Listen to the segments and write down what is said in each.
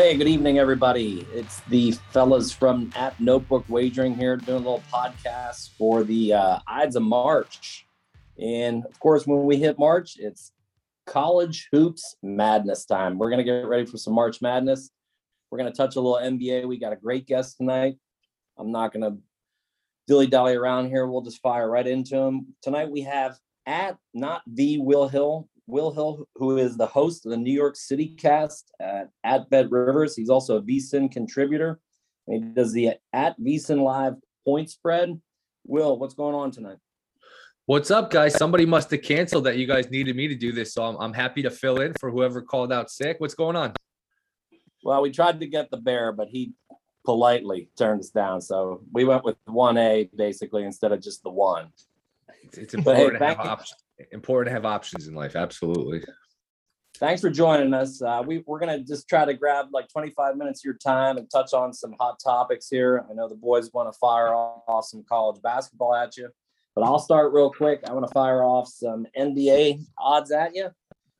Hey, good evening, everybody. It's the fellas from at Notebook Wagering here doing a little podcast for the uh, Ides of March. And of course, when we hit March, it's college hoops madness time. We're going to get ready for some March madness. We're going to touch a little NBA. We got a great guest tonight. I'm not going to dilly dally around here. We'll just fire right into him. Tonight, we have at not the Will Hill, Will Hill, who is the host of the New York City cast at, at Bet Rivers. He's also a VSIN contributor. And he does the at VSIN Live point spread. Will, what's going on tonight? What's up, guys? Somebody must have canceled that you guys needed me to do this. So I'm, I'm happy to fill in for whoever called out sick. What's going on? Well, we tried to get the bear, but he politely turned us down. So we went with 1A basically instead of just the one. It's, it's But hey, important, to have options, important to have options in life. Absolutely. Thanks for joining us. Uh, we, we're going to just try to grab like 25 minutes of your time and touch on some hot topics here. I know the boys want to fire off some college basketball at you, but I'll start real quick. I want to fire off some NBA odds at you.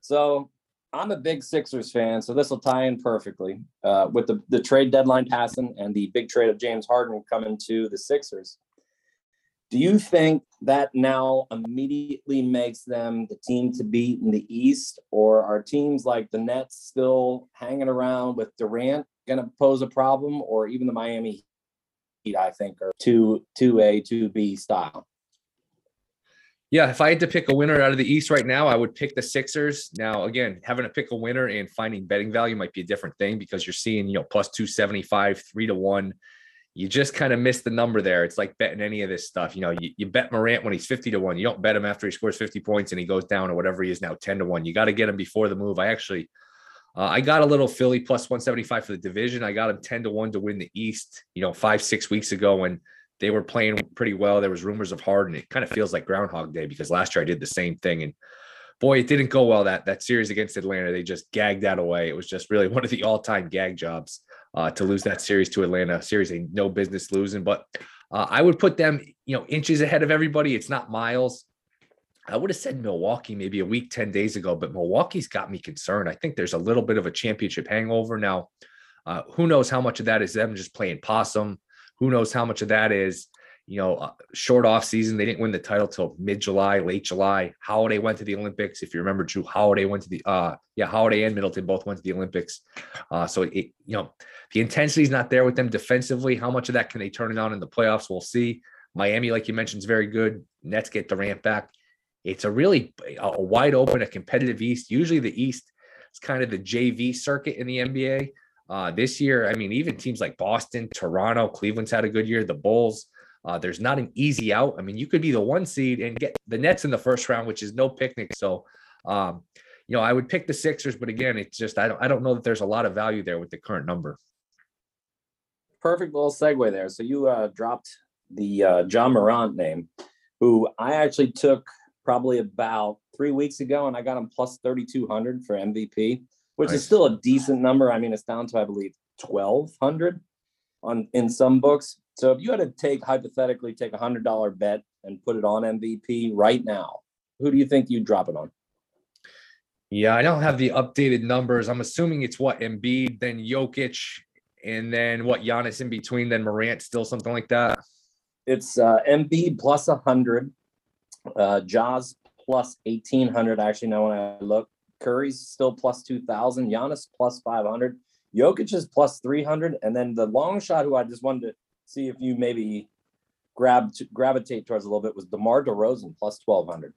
So I'm a big Sixers fan, so this will tie in perfectly uh, with the, the trade deadline passing and the big trade of James Harden coming to the Sixers. Do you think that now immediately makes them the team to beat in the East, or are teams like the Nets still hanging around with Durant going to pose a problem, or even the Miami Heat? I think are two two A two B style. Yeah, if I had to pick a winner out of the East right now, I would pick the Sixers. Now, again, having to pick a winner and finding betting value might be a different thing because you're seeing, you know, plus 275, three to one. You just kind of miss the number there. It's like betting any of this stuff. You know, you, you bet Morant when he's 50 to one. You don't bet him after he scores 50 points and he goes down or whatever he is now 10 to one. You got to get him before the move. I actually, uh, I got a little Philly plus 175 for the division. I got him 10 to 1 to win the East, you know, five, six weeks ago when they were playing pretty well. There was rumors of Harden. It kind of feels like Groundhog Day because last year I did the same thing. And boy, it didn't go well that that series against Atlanta. They just gagged that away. It was just really one of the all-time gag jobs uh, to lose that series to Atlanta. Series they no business losing. But uh, I would put them, you know, inches ahead of everybody. It's not miles. I would have said Milwaukee maybe a week, 10 days ago, but Milwaukee's got me concerned. I think there's a little bit of a championship hangover now. Uh, who knows how much of that is them just playing possum? Who knows how much of that is, you know, uh, short off season. They didn't win the title till mid July, late July. Holiday went to the Olympics. If you remember, Jrue Holiday went to the, uh, yeah, Holiday and Middleton both went to the Olympics. Uh, so it, you know, the intensity is not there with them defensively. How much of that can they turn it on in the playoffs? We'll see. Miami, like you mentioned, is very good. Nets get Durant back. It's a really a wide open, a competitive East. Usually the East is kind of the JV circuit in the NBA. Uh, this year, I mean, even teams like Boston, Toronto, Cleveland's had a good year. The Bulls, uh, there's not an easy out. I mean, you could be the one seed and get the Nets in the first round, which is no picnic. So, um, you know, I would pick the Sixers, but again, it's just I don't I don't know that there's a lot of value there with the current number. Perfect little segue there. So you uh, dropped the uh, John Morant name, who I actually took probably about three weeks ago, and I got him plus 3,200 for MVP, which Nice. is still a decent number. I mean, it's down to I believe 1,200 on in some books. So if you had to take hypothetically take a hundred dollar bet and put it on MVP right now, who do you think you'd drop it on? Yeah, I don't have the updated numbers. I'm assuming it's what Embiid, then Jokic, and then what Giannis in between, then Morant, still something like that. It's uh, Embiid plus a hundred, uh, Ja's plus eighteen hundred. Actually, now when I look, Curry's still plus two thousand, Giannis plus five hundred, Jokic is plus three hundred, and then the long shot who I just wanted to see if you maybe grab gravitate towards a little bit was DeMar DeRozan plus twelve hundred.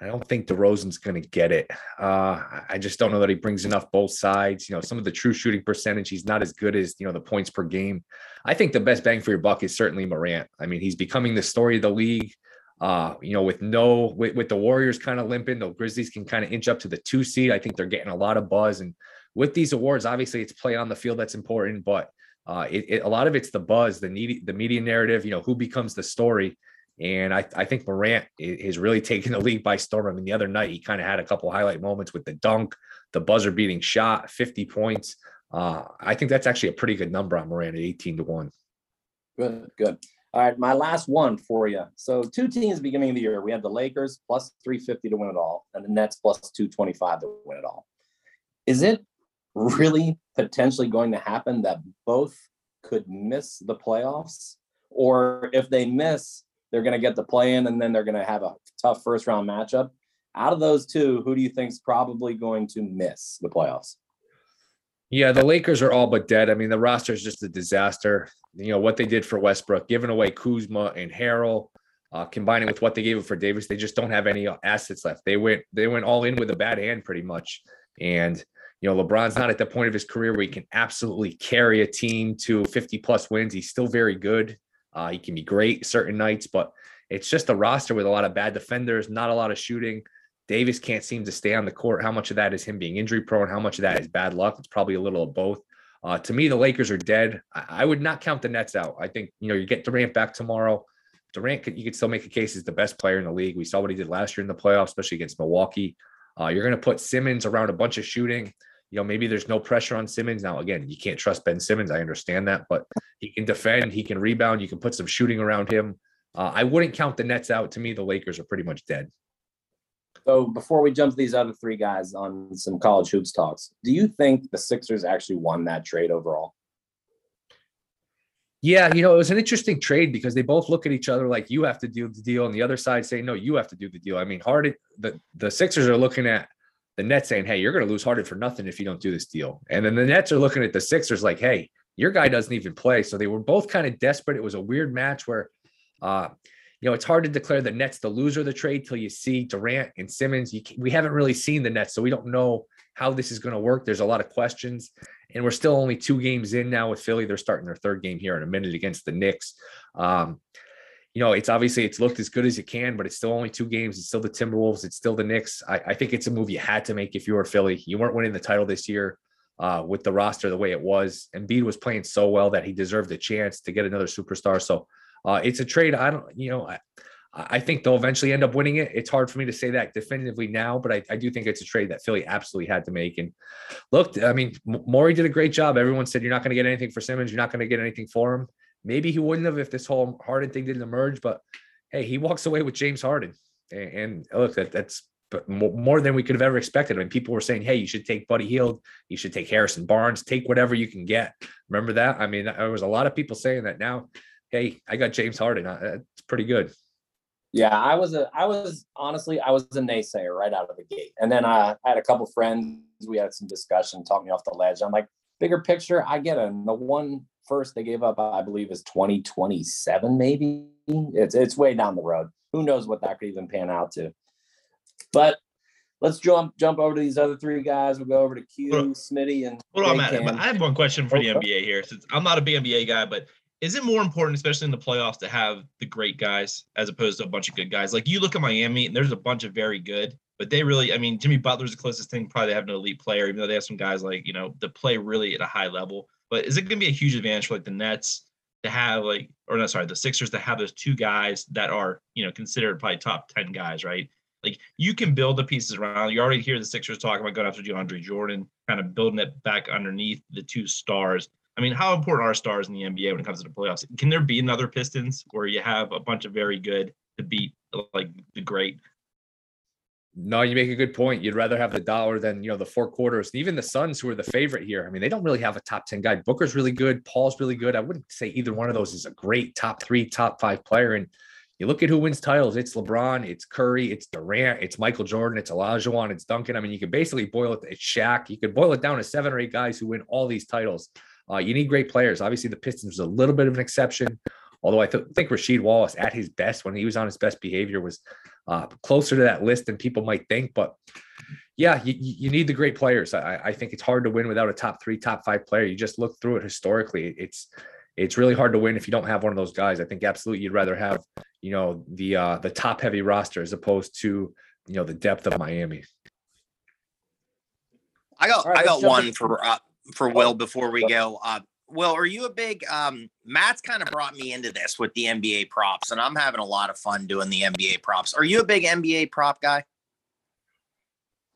I don't think DeRozan's going to get it. Uh, I just don't know that he brings enough both sides. You know, some of the true shooting percentage, he's not as good as, you know, the points per game. I think the best bang for your buck is certainly Morant. I mean, he's becoming the story of the league. Uh, you know, with no with, with the Warriors kind of limping, the Grizzlies can kind of inch up to the two seed. I think they're getting a lot of buzz. And with these awards, obviously it's play on the field that's important, but uh, it, it, a lot of it's the buzz, the need, the media narrative. You know, who becomes the story. And I, I think Morant is really taking the league by storm. I mean, the other night he kind of had a couple highlight moments with the dunk, the buzzer beating shot, 50 points. Uh, I think that's actually a pretty good number on Morant at 18 to 1. Good, good. All right, my last one for you. So two teams beginning of the year. We had the Lakers plus 350 to win it all, and the Nets plus 225 to win it all. Is it really potentially going to happen that both could miss the playoffs? Or if they miss, they're going to get the play in and then they're going to have a tough first round matchup. Out of those two, who do you think is probably going to miss the playoffs? Yeah, the Lakers are all but dead. I mean, the roster is just a disaster. You know what they did for Westbrook, giving away Kuzma and Harrell, uh, combining with what they gave up for Davis, they just don't have any assets left. They went they went all in with a bad hand, pretty much. And you know, LeBron's not at the point of his career where he can absolutely carry a team to 50 plus wins. He's still very good. Uh, he can be great certain nights, but it's just a roster with a lot of bad defenders, not a lot of shooting. Davis can't seem to stay on the court. How much of that is him being injury prone? How much of that is bad luck? It's probably a little of both. Uh, to me, the Lakers are dead. I, I, would not count the Nets out. I think you know you get Durant back tomorrow. Durant, could, you could still make a case as the best player in the league. We saw what he did last year in the playoffs, especially against Milwaukee. Uh, you're going to put Simmons around a bunch of shooting. You know, maybe there's no pressure on Simmons. Now, again, you can't trust Ben Simmons. I understand that, but he can defend, he can rebound, you can put some shooting around him. Uh, I wouldn't count the Nets out. To me, the Lakers are pretty much dead. So before we jump to these other three guys on some college hoops talks, do you think the Sixers actually won that trade overall? Yeah, you know, it was an interesting trade because they both look at each other like you have to do the deal, and the other side say, no, you have to do the deal. I mean, Harden, the, the Sixers are looking at the Nets saying, hey, you're going to lose Harden for nothing if you don't do this deal. And then the Nets are looking at the Sixers like, hey, your guy doesn't even play. So they were both kind of desperate. It was a weird match where, uh, you know, it's hard to declare the Nets the loser of the trade till you see Durant and Simmons. We haven't really seen the Nets, so we don't know how this is going to work. There's a lot of questions, and we're still only two games in now with Philly. They're starting their third game here in a minute against the Knicks. Um, you know, it's obviously it's looked as good as it can, but it's still only two games. It's still the Timberwolves. It's still the Knicks. I, I think it's a move you had to make if you were Philly. You weren't winning the title this year uh, with the roster the way it was. And Embiid was playing so well that he deserved a chance to get another superstar. So uh, it's a trade. I don't, you know, I, I think they'll eventually end up winning it. It's hard for me to say that definitively now, but I, I do think it's a trade that Philly absolutely had to make. And look, I mean, Morey did a great job. Everyone said you're not going to get anything for Simmons. You're not going to get anything for him. Maybe he wouldn't have if this whole Harden thing didn't emerge. But hey, he walks away with James Harden, and, and look, that that's more than we could have ever expected. I mean, people were saying, "Hey, you should take Buddy Hield, you should take Harrison Barnes, take whatever you can get." Remember that? I mean, there was a lot of people saying that. Now, hey, I got James Harden. Uh, it's pretty good. Yeah, I was a, I was honestly, I was a naysayer right out of the gate, and then I, I had a couple friends. We had some discussion, talking me off the ledge. I'm like, bigger picture, I get it. And the one first they gave up, I believe, is 2027, maybe. It's it's way down the road. Who knows what that could even pan out to? But let's jump jump over to these other three guys. We'll go over to Q, Smitty, and hold on, Matt. I have one question for the NBA here. Since I'm not a big NBA guy, but is it more important, especially in the playoffs, to have the great guys as opposed to a bunch of good guys? Like you look at Miami, and there's a bunch of very good, but they really, I mean, Jimmy Butler's the closest thing. Probably they have an elite player, even though they have some guys like you know that play really at a high level. But is it going to be a huge advantage for like the Nets to have like, or no, sorry, the Sixers to have those two guys that are you know considered probably top ten guys, right? Like you can build the pieces around. You already hear the Sixers talking about going after DeAndre Jordan, kind of building it back underneath the two stars. I mean, how important are stars in the NBA when it comes to the playoffs? Can there be another Pistons where you have a bunch of very good to beat like the great? No, you make a good point. You'd rather have the dollar than you know the four quarters. And Even the Suns, who are the favorite here, I mean, they don't really have a top ten guy. Booker's really good. Paul's really good. I wouldn't say either one of those is a great top three, top five player. And you look at who wins titles. It's LeBron, it's Curry, it's Durant, it's Michael Jordan, it's Olajuwon, it's Duncan. I mean, you can basically boil it. It's Shaq. You could boil it down to seven or eight guys who win all these titles. Uh, you need great players. Obviously, the Pistons was a little bit of an exception, although I th- think Rasheed Wallace at his best when he was on his best behavior was uh, closer to that list than people might think. But yeah, you, you need the great players. I, I think it's hard to win without a top three, top five player. You just look through it historically. It's it's really hard to win if you don't have one of those guys. I think absolutely you'd rather have, you know, the uh the top heavy roster as opposed to, you know, the depth of Miami. I got All right, I got one in- for uh, for Oh, Will before we go. go. Uh, Will, are you a big um, Matt's kind of brought me into this with the NBA props, and I'm having a lot of fun doing the NBA props. Are you a big NBA prop guy?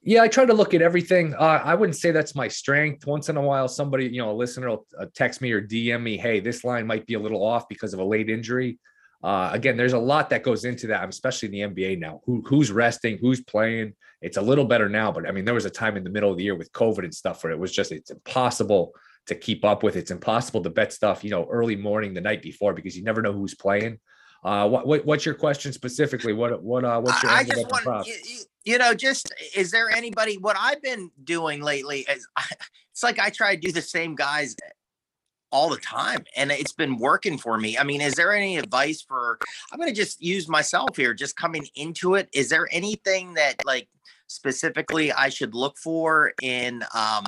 Yeah, I try to look at everything. Uh, I wouldn't say that's my strength. Once in a while, somebody, you know, a listener will uh, text me or DM me, "Hey, this line might be a little off because of a late injury." Uh, again, there's a lot that goes into that, especially in the NBA now. Who who's resting, who's playing? It's a little better now, but I mean, there was a time in the middle of the year with COVID and stuff where it was just it's impossible to keep up with. It's impossible to bet stuff, you know, early morning the night before because you never know who's playing. Uh, what, what what's your question specifically? What what uh what's your I, just want you, you- you know, just is there anybody? What I've been doing lately is it's like I try to do the same guys all the time, and it's been working for me. I mean, is there any advice for? I'm going to just use myself here, just coming into it. Is there anything that like specifically I should look for in, um,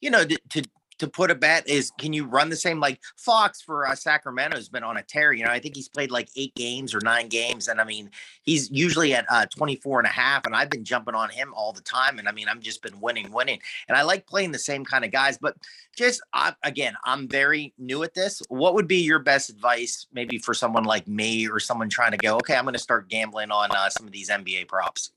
you know, to, to to put a bet is can you run the same like Fox for uh, Sacramento has been on a tear. You know, I think he's played like eight games or nine games. And I mean, he's usually at uh, 24 and a half. And I've been jumping on him all the time. And I mean, I'm just been winning, winning. And I like playing the same kind of guys. But just I, again, I'm very new at this. What would be your best advice, maybe for someone like me or someone trying to go, okay, I'm going to start gambling on uh, some of these NBA props?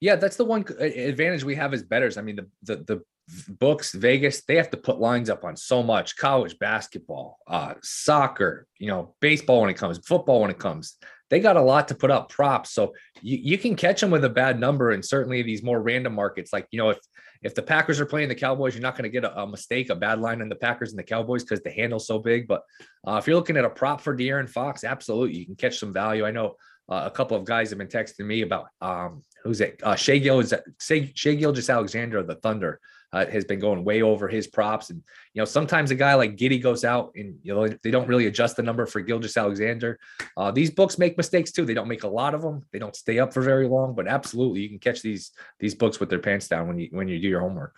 Yeah, that's the one uh, advantage we have as betters. I mean, the the the books, Vegas, they have to put lines up on so much college basketball, uh, soccer, you know, baseball when it comes, football when it comes. They got a lot to put up props. So you, you can catch them with a bad number. And certainly these more random markets, like, you know, if if the Packers are playing the Cowboys, you're not going to get a, a mistake, a bad line on the Packers and the Cowboys because the handle's so big. But uh, if you're looking at a prop for De'Aaron Fox, absolutely, you can catch some value. I know uh, a couple of guys have been texting me about um, who's it? Uh, Shai Gill is Shai, Shea Gilgis Alexander of the Thunder uh, has been going way over his props, and you know sometimes a guy like Giddey goes out and you know they don't really adjust the number for Gilgis Alexander. Uh, these books make mistakes too. They don't make a lot of them. They don't stay up for very long, but absolutely you can catch these these books with their pants down when you when you do your homework.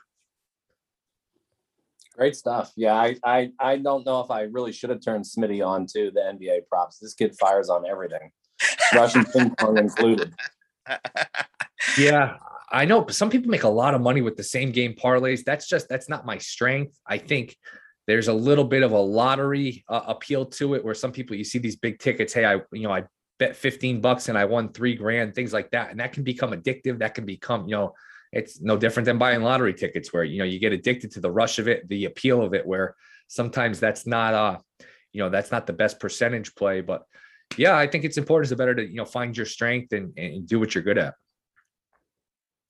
Great stuff. Yeah, I, I I don't know if I really should have turned Smitty on to the NBA props. This kid fires on everything, Russian ping pong included. Yeah, I know some people make a lot of money with the same game parlays. That's just that's not my strength. I think there's a little bit of a lottery uh, appeal to it, where some people you see these big tickets. Hey, I you know I bet 15 bucks and I won three grand, things like that, and that can become addictive. That can become you know it's no different than buying lottery tickets, where you know you get addicted to the rush of it, the appeal of it. Where sometimes that's not uh you know that's not the best percentage play, but yeah, I think it's important as a better to you know find your strength and, and do what you're good at.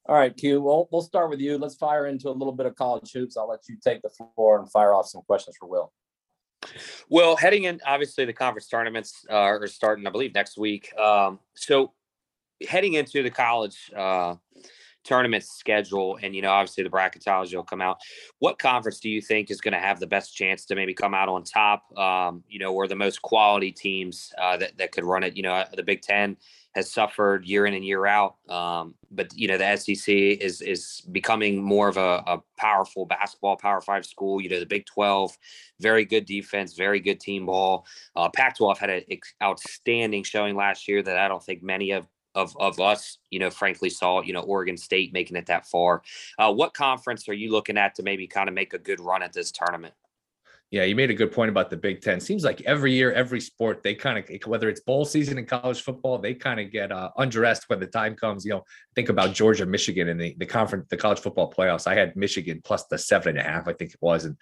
All right, Q. We'll we'll start with you. Let's fire into a little bit of college hoops. I'll let you take the floor and fire off some questions for Will. Well, heading in, obviously the conference tournaments uh, are starting, I believe, next week. Um, so heading into the college uh, tournament schedule, and you know, obviously the bracketology will come out. What conference do you think is going to have the best chance to maybe come out on top? Um, you know, or the most quality teams uh, that that could run it? You know, the Big Ten has suffered year in and year out, um, but you know, the SEC is is becoming more of a, a powerful basketball Power Five school. You know, the Big Twelve very good defense, very good team ball. Uh, Pac-12 had an outstanding showing last year that I don't think many of of of us, you know, frankly saw. You know, Oregon State making it that far. Uh, what conference are you looking at to maybe kind of make a good run at this tournament? Yeah, you made a good point about the Big Ten. Seems like every year, every sport, they kind of whether it's bowl season in college football, they kind of get uh, undressed when the time comes. You know, think about Georgia, Michigan, in the, the conference, the college football playoffs. I had Michigan plus the seven and a half, I think it was, and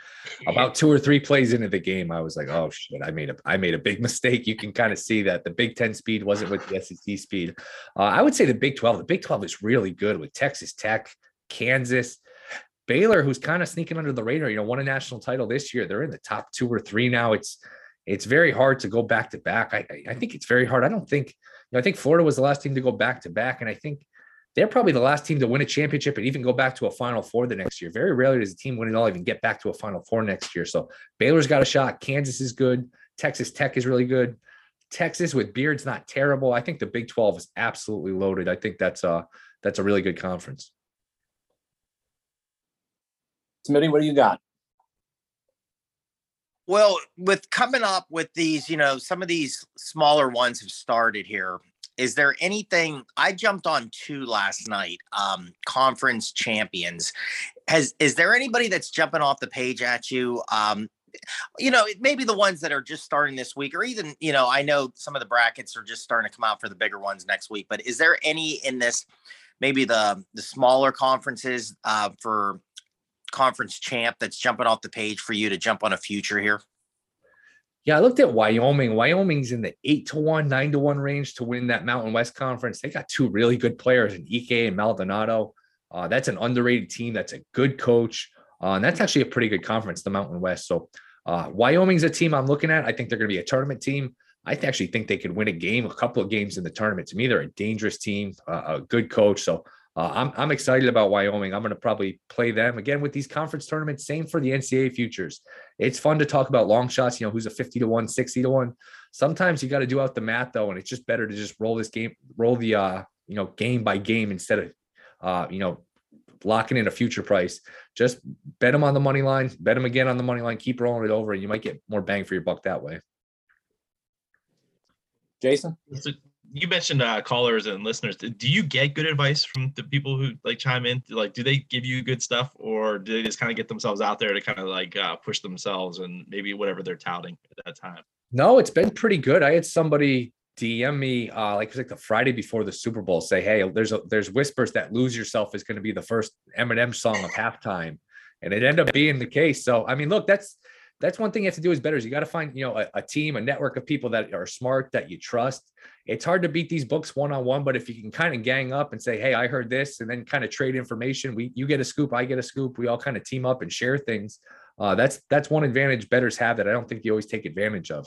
about two or three plays into the game, I was like, oh shit, I made a I made a big mistake. You can kind of see that the Big Ten speed wasn't with the SEC speed. Uh, I would say the Big Twelve. The Big Twelve is really good with Texas Tech, Kansas. Baylor, who's kind of sneaking under the radar, you know, won a national title this year. They're in the top two or three now. It's it's very hard to go back to back. I I think it's very hard. I don't think, you know, I think Florida was the last team to go back to back, and I think they're probably the last team to win a championship and even go back to a Final Four the next year. Very rarely does a team win it all even get back to a Final Four next year. So Baylor's got a shot. Kansas is good. Texas Tech is really good. Texas with Beard's not terrible. I think the Big Twelve is absolutely loaded. I think that's a that's a really good conference. Smitty, what do you got? Well, with coming up with these, you know, some of these smaller ones have started here. Is there anything I jumped on two last night? Um, conference champions. Has is there anybody that's jumping off the page at you? Um, you know, maybe the ones that are just starting this week, or even, you know, I know some of the brackets are just starting to come out for the bigger ones next week. But is there any in this, maybe the the smaller conferences uh, for conference champ that's jumping off the page for you to jump on a future here? Yeah, I looked at Wyoming. Wyoming's in the eight to one, nine to one range to win that Mountain West Conference. They got two really good players in Ike and Maldonado. Uh, that's an underrated team. That's a good coach. Uh, and that's actually a pretty good conference, the Mountain West. So uh, Wyoming's a team I'm looking at. I think they're going to be a tournament team. I actually think they could win a game, a couple of games in the tournament. To me, they're a dangerous team, uh, a good coach. So uh, I'm, I'm excited about Wyoming. I'm going to probably play them again with these conference tournaments. Same for the NCAA futures. It's fun to talk about long shots, you know, who's a 50 to 1, 60 to 1. Sometimes you got to do out the math though, and it's just better to just roll this game, roll the, uh, you know, game by game instead of, uh, you know, locking in a future price. Just bet them on the money line, bet them again on the money line, keep rolling it over, and you might get more bang for your buck that way. Jason? You mentioned uh, callers and listeners. Do you get good advice from the people who like chime in? Like, do they give you good stuff, or do they just kind of get themselves out there to kind of like uh, push themselves and maybe whatever they're touting at that time? No, it's been pretty good. I had somebody DM me uh, like like the Friday before the Super Bowl. Say, hey, there's a, there's whispers that "Lose Yourself" is going to be the first Eminem song of halftime, and it ended up being the case. So, I mean, look, that's that's one thing you have to do as better you got to find you know a, a, team a network of people that are smart that you trust it's hard to beat these books one-on-one but if you can kind of gang up and say hey i heard this and then kind of trade information we you get a scoop i get a scoop we all kind of team up and share things uh, that's that's one advantage betters have that i don't think you always take advantage of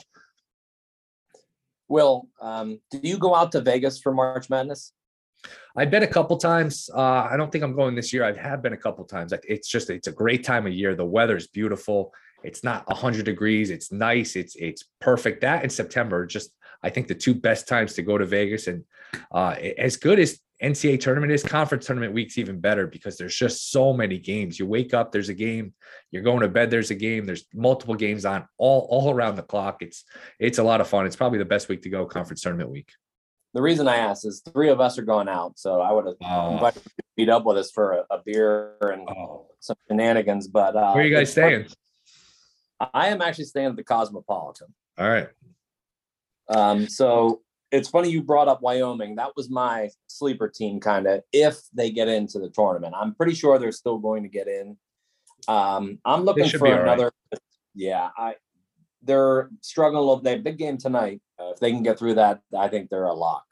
will um, do you go out to vegas for march madness I've been a couple times. Uh, I don't think I'm going this year. I have been a couple times. It's just it's a great time of year. The weather's beautiful. It's not 100 degrees. It's nice. It's it's perfect. That in September, just I think the two best times to go to Vegas. And uh, as good as NCAA tournament is, conference tournament week's even better because there's just so many games. You wake up, there's a game. You're going to bed, there's a game. There's multiple games on all all around the clock. It's it's a lot of fun. It's probably the best week to go conference tournament week. The reason I asked is three of us are going out, so I would have oh. invited you to meet up with us for a, a beer and oh. some shenanigans. But uh, where are you guys staying? I am actually staying at the Cosmopolitan. All right. Um, so it's funny you brought up Wyoming. That was my sleeper team, kind of, if they get into the tournament. I'm pretty sure they're still going to get in. Um, I'm looking for another. Right. Yeah, I they're struggling a little. They big game tonight. Uh, if they can get through that, I think they're a lock.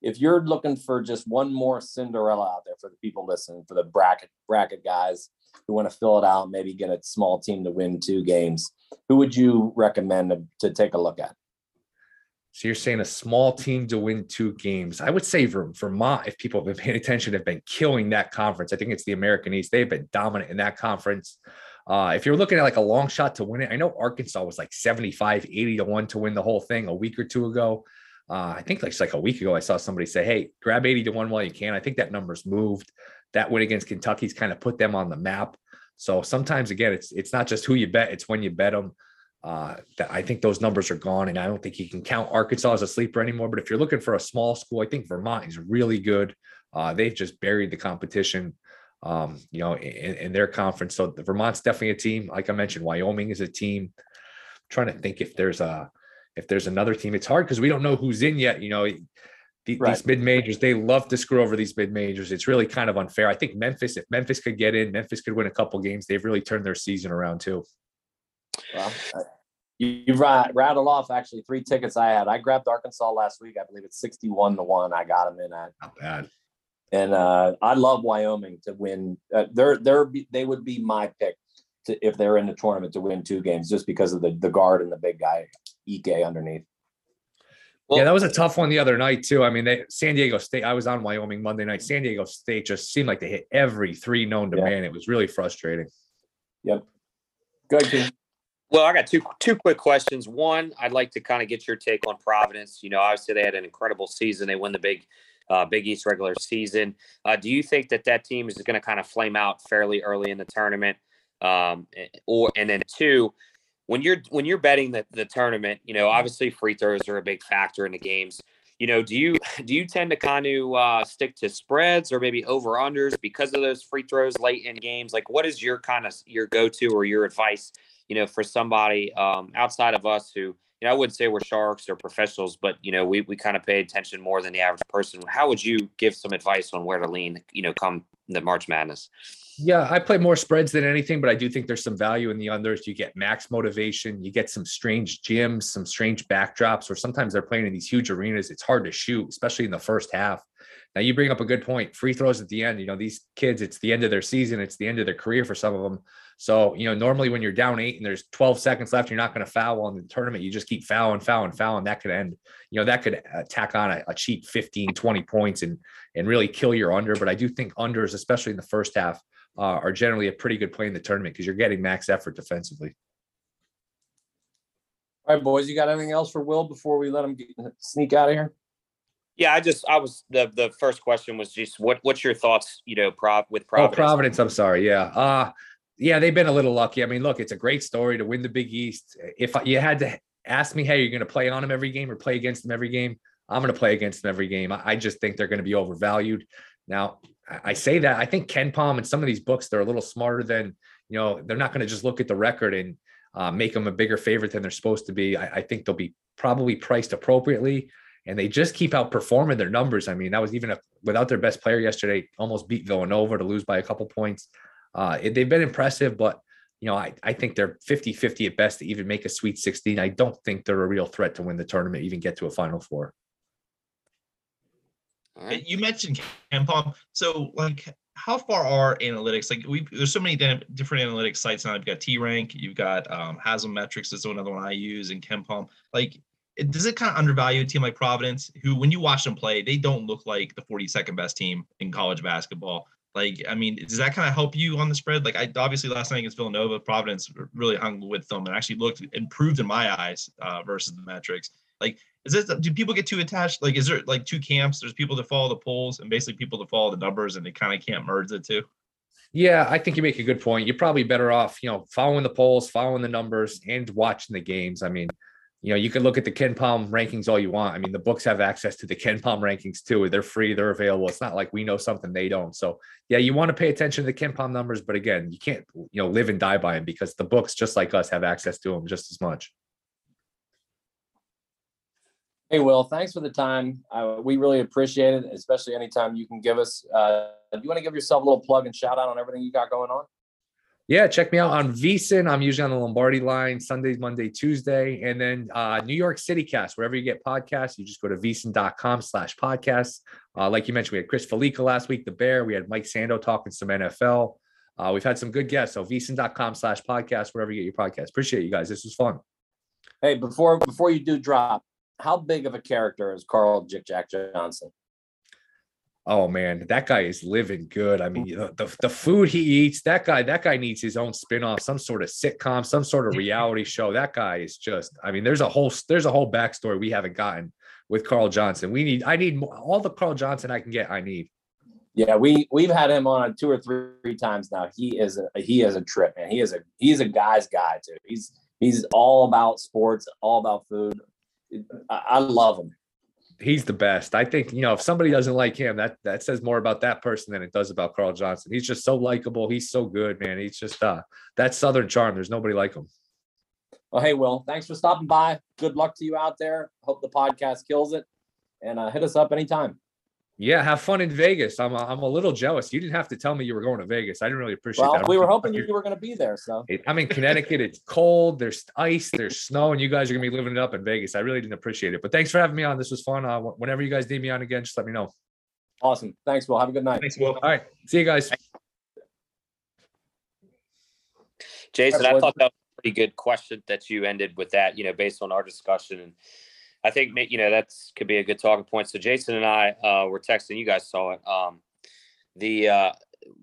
If you're looking for just one more Cinderella out there for the people listening, for the bracket bracket guys, who want to fill it out, maybe get a small team to win two games, who would you recommend to, to take a look at? So you're saying a small team to win two games. I would say Vermont, if people have been paying attention, have been killing that conference. I think it's the American East. They've been dominant in that conference. Uh, if you're looking at like a long shot to win it, I know Arkansas was like 75, 80 to 1 to win the whole thing a week or two ago. Uh, I think like, like a week ago, I saw somebody say, Hey, grab 80 to 1 while you can. I think that number's moved that win against Kentucky's kind of put them on the map. So sometimes again, it's it's not just who you bet; it's when you bet them. Uh, that I think those numbers are gone, and I don't think you can count Arkansas as a sleeper anymore. But if you're looking for a small school, I think Vermont is really good. Uh, they've just buried the competition, um, you know, in, in, their conference. So the Vermont's definitely a team. Like I mentioned, Wyoming is a team. I'm trying to think if there's a if there's another team. It's hard because we don't know who's in yet. You know, the, right. these mid majors, they love to screw over these mid majors. It's really kind of unfair. I think Memphis, if Memphis could get in, Memphis could win a couple games. They've really turned their season around too. Well, you, you rattled off actually three tickets I had. I grabbed Arkansas last week. I believe it's 61 to one. I got them in at. Not bad. And uh, I love Wyoming to win. Uh, they're, they're, they would be my pick to, if they're in the tournament to win two games just because of the, the guard and the big guy, Ike underneath. Well, yeah, that was a tough one the other night too. I mean, they, San Diego State. I was on Wyoming Monday night. San Diego State just seemed like they hit every three known to yeah. man. It was really frustrating. Yep. Good. Well, I got two two quick questions. One, I'd like to kind of get your take on Providence. You know, obviously they had an incredible season. They won the big uh, Big East regular season. Uh, do you think that that team is going to kind of flame out fairly early in the tournament? Um, or and then two, when you're when you're betting the, the tournament, you know, obviously free throws are a big factor in the games. You know, do you do you tend to kind of uh, stick to spreads or maybe over unders because of those free throws late in games? Like, what is your kind of your go to or your advice? You know, for somebody um, outside of us who you know, I wouldn't say we're sharks or professionals, but you know, we we kind of pay attention more than the average person. How would you give some advice on where to lean? You know, come the March Madness. Yeah, I play more spreads than anything, but I do think there's some value in the unders. You get max motivation, you get some strange gyms, some strange backdrops, or sometimes they're playing in these huge arenas. It's hard to shoot, especially in the first half. Now you bring up a good point. Free throws at the end. You know, these kids, it's the end of their season, it's the end of their career for some of them. So, you know, normally when you're down eight and there's 12 seconds left, you're not going to foul on the tournament. You just keep fouling, fouling, fouling. That could end, you know, that could tack on a, a cheap 15, 20 points and and really kill your under. But I do think unders, especially in the first half, uh, are generally a pretty good play in the tournament because you're getting max effort defensively. All right, boys, you got anything else for Will before we let him get, sneak out of here? Yeah, I just I was the the first question was just what what's your thoughts, you know, prop with Providence? Oh, Providence, I'm sorry. Yeah. Uh yeah, they've been a little lucky. I mean, look, it's a great story to win the Big East. If you had to ask me, hey, you're going to play on them every game or play against them every game, I'm going to play against them every game. I just think they're going to be overvalued. Now, I say that I think KenPom and some of these books they're a little smarter than you know. They're not going to just look at the record and uh, make them a bigger favorite than they're supposed to be. I, I, think they'll be probably priced appropriately, and they just keep outperforming their numbers. I mean, that was even a, without their best player yesterday, almost beat Villanova to lose by a couple points. Uh, it, they've been impressive, but you know, I, I think they're 50 50 at best to even make a Sweet 16. I don't think they're a real threat to win the tournament, even get to a Final Four. Right. You mentioned KenPom. So, like, how far are analytics? Like, we there's so many different analytics sites now. You've got T Rank, you've got um, Haslametrics. Is another one I use, and KenPom. Like, it, does it kind of undervalue a team like Providence, who, when you watch them play, they don't look like the 42nd best team in college basketball? Like, I mean, does that kind of help you on the spread? Like, I obviously last night against Villanova, Providence really hung with them and actually looked improved in my eyes uh, versus the metrics. Like, is this do people get too attached? Like, is there like two camps? There's people that follow the polls and basically people that follow the numbers, and they kind of can't merge the two. Yeah, I think you make a good point. You're probably better off, you know, following the polls, following the numbers, and watching the games. I mean, you know, you can look at the KenPom rankings all you want. I mean, the books have access to the KenPom rankings too. They're free, they're available. It's not like we know something they don't. So, yeah, you want to pay attention to the Pom numbers, but again, you can't, you know, live and die by them because the books, just like us, have access to them just as much. Hey, Will, thanks for the time. Uh, we really appreciate it, especially anytime you can give us. Uh, do you want to give yourself a little plug and shout out on everything you got going on? Yeah, check me out on VSiN. I'm usually on the Lombardi line Sundays, Monday, Tuesday, and then uh, New York City Cast. Wherever you get podcasts, you just go to vsin.com slash podcasts. Uh, like you mentioned, we had Chris Fallica last week, the Bear. We had Mike Sando talking some NFL. Uh, we've had some good guests. So vsin.com slash podcast, wherever you get your podcast. Appreciate you guys. This was fun. Hey, before before you do drop, how big of a character is Carl Jick Jack Johnson? Oh man, that guy is living good. I mean, the, the, food he eats, that guy, that guy needs his own spin-off, some sort of sitcom, some sort of reality show. That guy is just, I mean, there's a whole there's a whole backstory we haven't gotten with Carl Johnson. We need, I need all the Carl Johnson I can get. I need. Yeah, we we've had him on two or three times now. He is a he is a trip, man. He is a he's a guy's guy too. He's he's all about sports, all about food. I, I love him. He's the best. I think you know if somebody doesn't like him, that that says more about that person than it does about Carl Johnson. He's just so likable. He's so good, man. He's just uh that Southern charm. There's nobody like him. Well, hey, Will, thanks for stopping by. Good luck to you out there. Hope the podcast kills it, and uh, hit us up anytime. Yeah, have fun in Vegas. I'm a, I'm a little jealous. You didn't have to tell me you were going to Vegas. I didn't really appreciate well, that. We were hoping you were going to be there. So I'm in Connecticut. It's cold. There's ice. There's snow, and you guys are going to be living it up in Vegas. I really didn't appreciate it. But thanks for having me on. This was fun. Uh, whenever you guys need me on again, just let me know. Awesome. Thanks, Will. Have a good night. Thanks, Will. All right. See you guys. Jason, I thought that was a pretty good question that you ended with that. You know, based on our discussion and I think you know that's could be a good talking point. So Jason and I uh, were texting. You guys saw it. Um, the uh,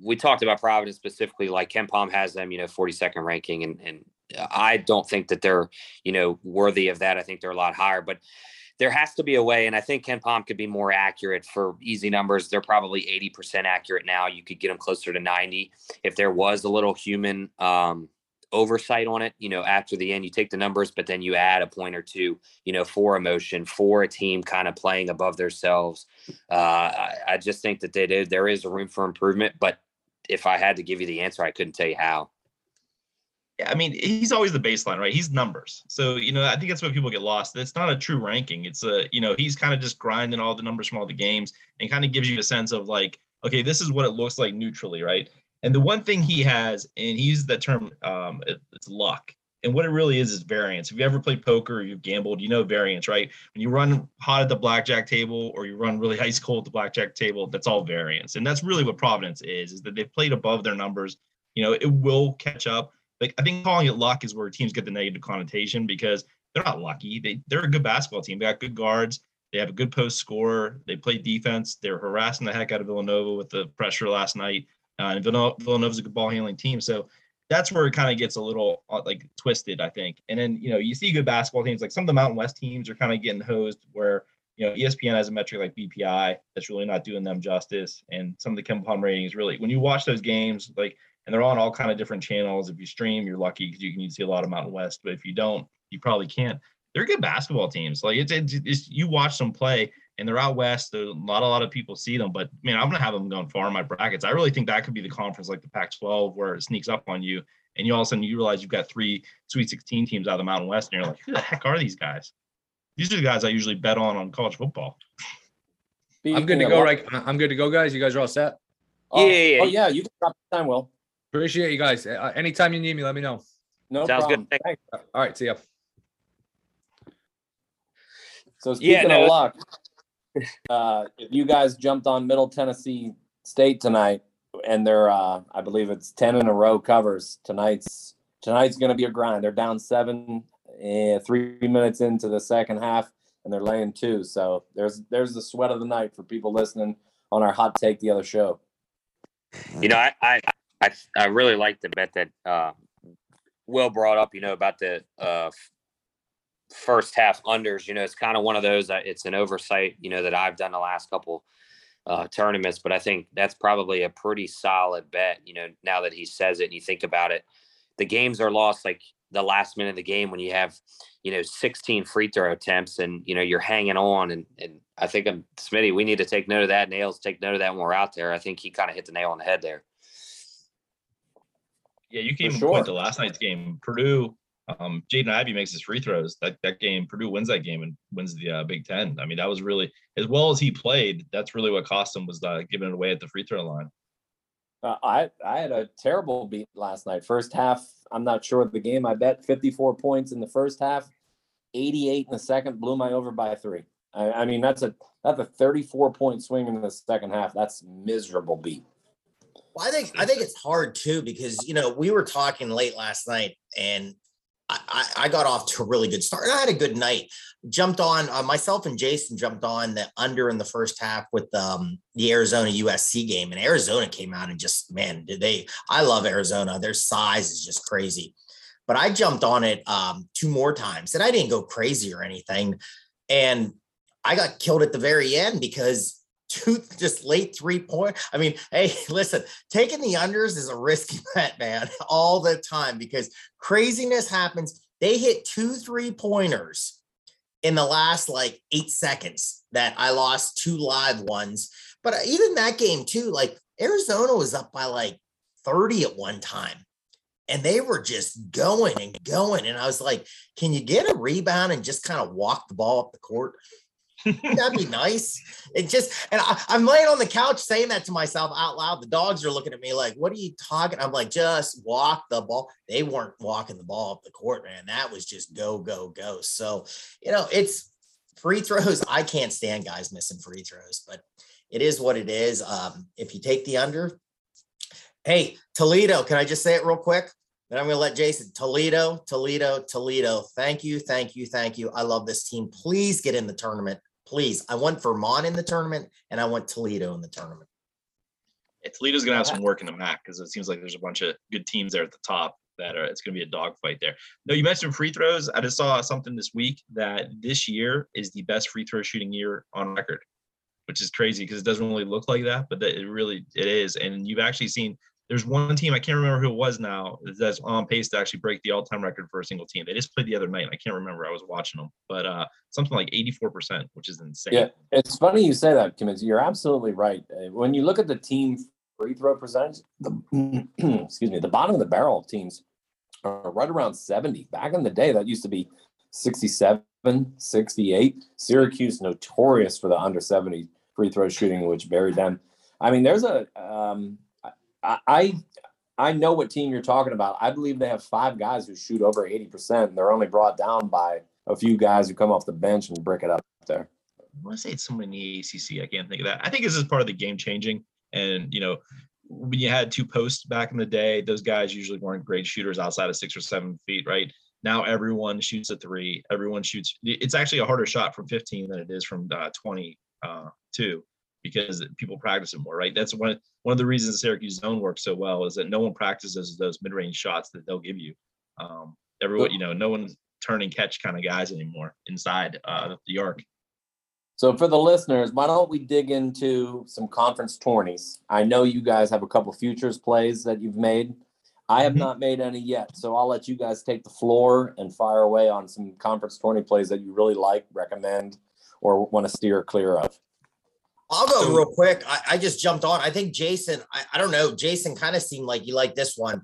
we talked about Providence specifically. Like KenPom has them, you know, 42nd ranking, and and I don't think that they're you know worthy of that. I think they're a lot higher, but there has to be a way, and I think KenPom could be more accurate for easy numbers. They're probably 80% accurate now. You could get them closer to 90 if there was a little human um, oversight on it. You know, after the end, you take the numbers, but then you add a point or two, you know, for emotion, for a team kind of playing above themselves. Uh, I, I just think that they did. There is a room for improvement, but if I had to give you the answer, I couldn't tell you how. Yeah, I mean, he's always the baseline, right? He's numbers. So, you know, I think that's where people get lost. It's not a true ranking. It's a, you know, he's kind of just grinding all the numbers from all the games and kind of gives you a sense of like, okay, this is what it looks like neutrally, right? And the one thing he has, and he uses that term, um, it, it's luck. And what it really is is variance. If you ever played poker or you've gambled, you know variance, right? When you run hot at the blackjack table or you run really ice cold at the blackjack table, that's all variance. And that's really what Providence is, is that they've played above their numbers. You know, it will catch up. Like I think calling it luck is where teams get the negative connotation because they're not lucky. They they're a good basketball team. They got good guards. They have a good post score. They play defense. They're harassing the heck out of Villanova with the pressure last night. Uh, and Villanova's a good ball handling team. So that's where it kind of gets a little uh, like twisted, I think. And then, you know, you see good basketball teams like some of the Mountain West teams are kind of getting hosed where, you know, ESPN has a metric like BPI that's really not doing them justice. And some of the KenPom ratings really, when you watch those games, like, and they're on all kind of different channels. If you stream, you're lucky because you can see a lot of Mountain West. But if you don't, you probably can't. They're good basketball teams. Like it's, it's, it's you watch them play and they're out west. There's not a lot of people see them, but man, I'm gonna have them going far in my brackets. I really think that could be the conference like the Pac-12 where it sneaks up on you, and you all of a sudden you realize you've got three Sweet 16 teams out of the Mountain West, and you're like, who the heck are these guys? These are the guys I usually bet on on college football. I'm good to go, right? I'm good to go, guys. You guys are all set. Oh, yeah, yeah, oh, yeah. You can drop time, Will. Appreciate you guys. Uh, anytime you need me, let me know. No Sounds problem. good. Thanks. All right, see ya. So speaking yeah, no, of luck, uh, if you guys jumped on Middle Tennessee State tonight, and they're, uh, I believe it's ten in a row covers. Tonight's tonight's going to be a grind. They're down seven, eh, three minutes into the second half, and they're laying two. So there's there's the sweat of the night for people listening on our hot take the other show. You know, I I I, I really like the bet that uh, Will brought up. You know about the uh, first half unders. You know, it's kind of one of those. Uh, it's an oversight. You know that I've done the last couple uh, tournaments, but I think that's probably a pretty solid bet. You know, now that he says it and you think about it, the games are lost like the last minute of the game when you have, you know, 16 free throw attempts and you know you're hanging on. And and I think I'm um, Smitty. We need to take note of that. Nails take note of that when we're out there. I think he kind of hit the nail on the head there. Yeah, you can even sure. point to last night's game. Purdue um, Jaden Ivey makes his free throws. That that game, Purdue wins that game and wins the uh, Big Ten. I mean, that was really as well as he played. That's really what cost him was uh, giving it away at the free throw line. Uh, I I had a terrible beat last night. First half, I'm not sure of the game. I bet 54 points in the first half, 88 in the second. Blew my over by three. I, I mean, that's a that's a 34 point swing in the second half. That's miserable beat. Well, I think I think it's hard too because you know we were talking late last night and I, I, got off to a really good start. I had a good night. Jumped on uh, myself and Jason jumped on the under in the first half with um, the Arizona USC game, and Arizona came out and just man, did they? I love Arizona. Their size is just crazy. But I jumped on it um, two more times, and I didn't go crazy or anything. And I got killed at the very end because two just late three point. I mean, hey, listen, taking the unders is a risky bet, man, all the time because craziness happens. They hit two three pointers in the last like eight seconds that I lost two live ones. But uh, even that game, too, like Arizona was up by like 30 at one time. And they were just going and going. And I was like, can you get a rebound and just kind of walk the ball up the court? That'd be nice. It just, and I, am laying on the couch saying that to myself out loud. The dogs are looking at me like, what are you talking? I'm like, just walk the ball. They weren't walking the ball up the court, man. That was just go, go, go. So, you know, it's free throws. I can't stand guys missing free throws, but it is what it is. Um, if you take the under, hey, Toledo, can I just say it real quick? Then I'm going to let Jason Toledo, Toledo, Toledo. Thank you, thank you, thank you. I love this team. Please get in the tournament please. I want Vermont in the tournament and I want Toledo in the tournament. Yeah, Toledo's going to have some work in the MAC because it seems like there's a bunch of good teams there at the top that are, it's going to be a dogfight there. No, you mentioned free throws. I just saw something this week that this year is the best free throw shooting year on record, which is crazy because it doesn't really look like that, but that it really it is. And you've actually seen there's one team I can't remember who it was now that's on pace to actually break the all-time record for a single team. They just played the other night. I can't remember. I was watching them, but uh, something like 84%, which is insane. Yeah, it's funny you say that, Kim. You're absolutely right. Uh, When you look at the team free throw percentage, the excuse me, the bottom of the barrel teams are right around 70. Back in the day, that used to be 67, 68. Syracuse notorious for the under 70 free throw shooting, which buried them. I mean, there's a um, I, I know what team you're talking about. I believe they have five guys who shoot over 80%, and they're only brought down by a few guys who come off the bench and brick it up there. I want to say it's someone in the ACC. I can't think of that. I think this is part of the game changing. And, you know, when you had two posts back in the day, those guys usually weren't great shooters outside of six or seven feet, right? Now everyone shoots a three. Everyone shoots. It's actually a harder shot from 15 than it is from uh, 22 because people practice it more, right? That's one one of the reasons the Syracuse zone works so well is that no one practices those mid range shots that they'll give you. Um, everyone, you know, no one's turn and catch kind of guys anymore inside uh, the arc. So for the listeners, why don't we dig into some conference tourneys? I know you guys have a couple futures plays that you've made. I have Mhm. not made any yet, so I'll let you guys take the floor and fire away on some conference tourney plays that you really like, recommend, or want to steer clear of. I'll go So- real quick. I, I just jumped on. I think Jason, I, I don't know. Jason kind of seemed like you like this one.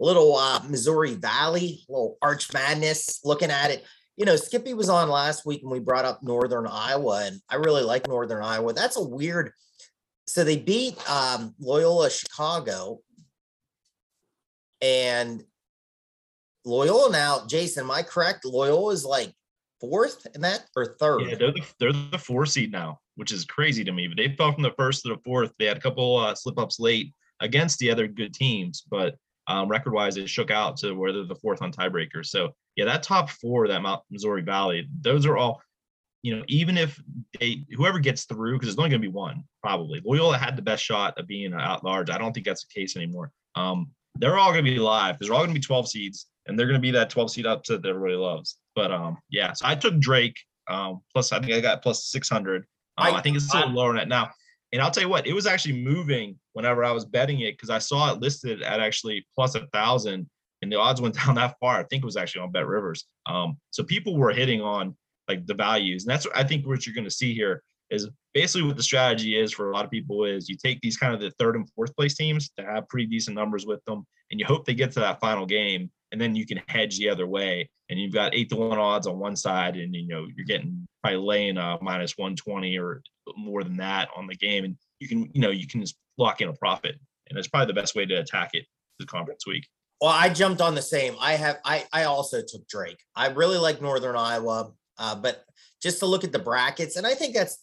A little uh, Missouri Valley, little Arch Madness looking at it. You know, Skippy was on last week and we brought up Northern Iowa, and I really like Northern Iowa. That's a weird. So they beat um, Loyola Chicago and Loyola now, Jason, am I correct? Loyola is like fourth in that or third? Yeah, they're the they're the four seed now, which is crazy to me. But they fell from the first to the fourth. They had a couple uh, slip ups late against the other good teams, but um, record wise, it shook out to where they're the fourth on tiebreaker. So yeah, that top four, that Mount Missouri Valley, those are all. You know, even if they whoever gets through, because there's only going to be one probably. Loyola had the best shot of being out large. I don't think that's the case anymore. Um, they're all going to be live because they're all going to be 12 seeds, and they're going to be that 12 seed upset that everybody loves. But um, yeah, so I took Drake. Um, plus I think I got plus 600. Um, I- I think it's still I- lower than that now. And I'll tell you what, it was actually moving whenever I was betting it because I saw it listed at actually plus a thousand, and the odds went down that far. I think it was actually on BetRivers. Um, so people were hitting on like the values, and that's what I think what you're going to see here is basically what the strategy is for a lot of people is you take these kind of the third and fourth place teams to have pretty decent numbers with them, and you hope they get to that final game, and then you can hedge the other way, and you've got eight to one odds on one side, and you know you're getting probably laying a minus 120 or more than that on the game, and you can you know you can just lock in a profit, and that's probably the best way to attack it the conference week. Well, I jumped on the same. I have I I also took Drake. I really like Northern Iowa, uh, but just to look at the brackets, and I think that's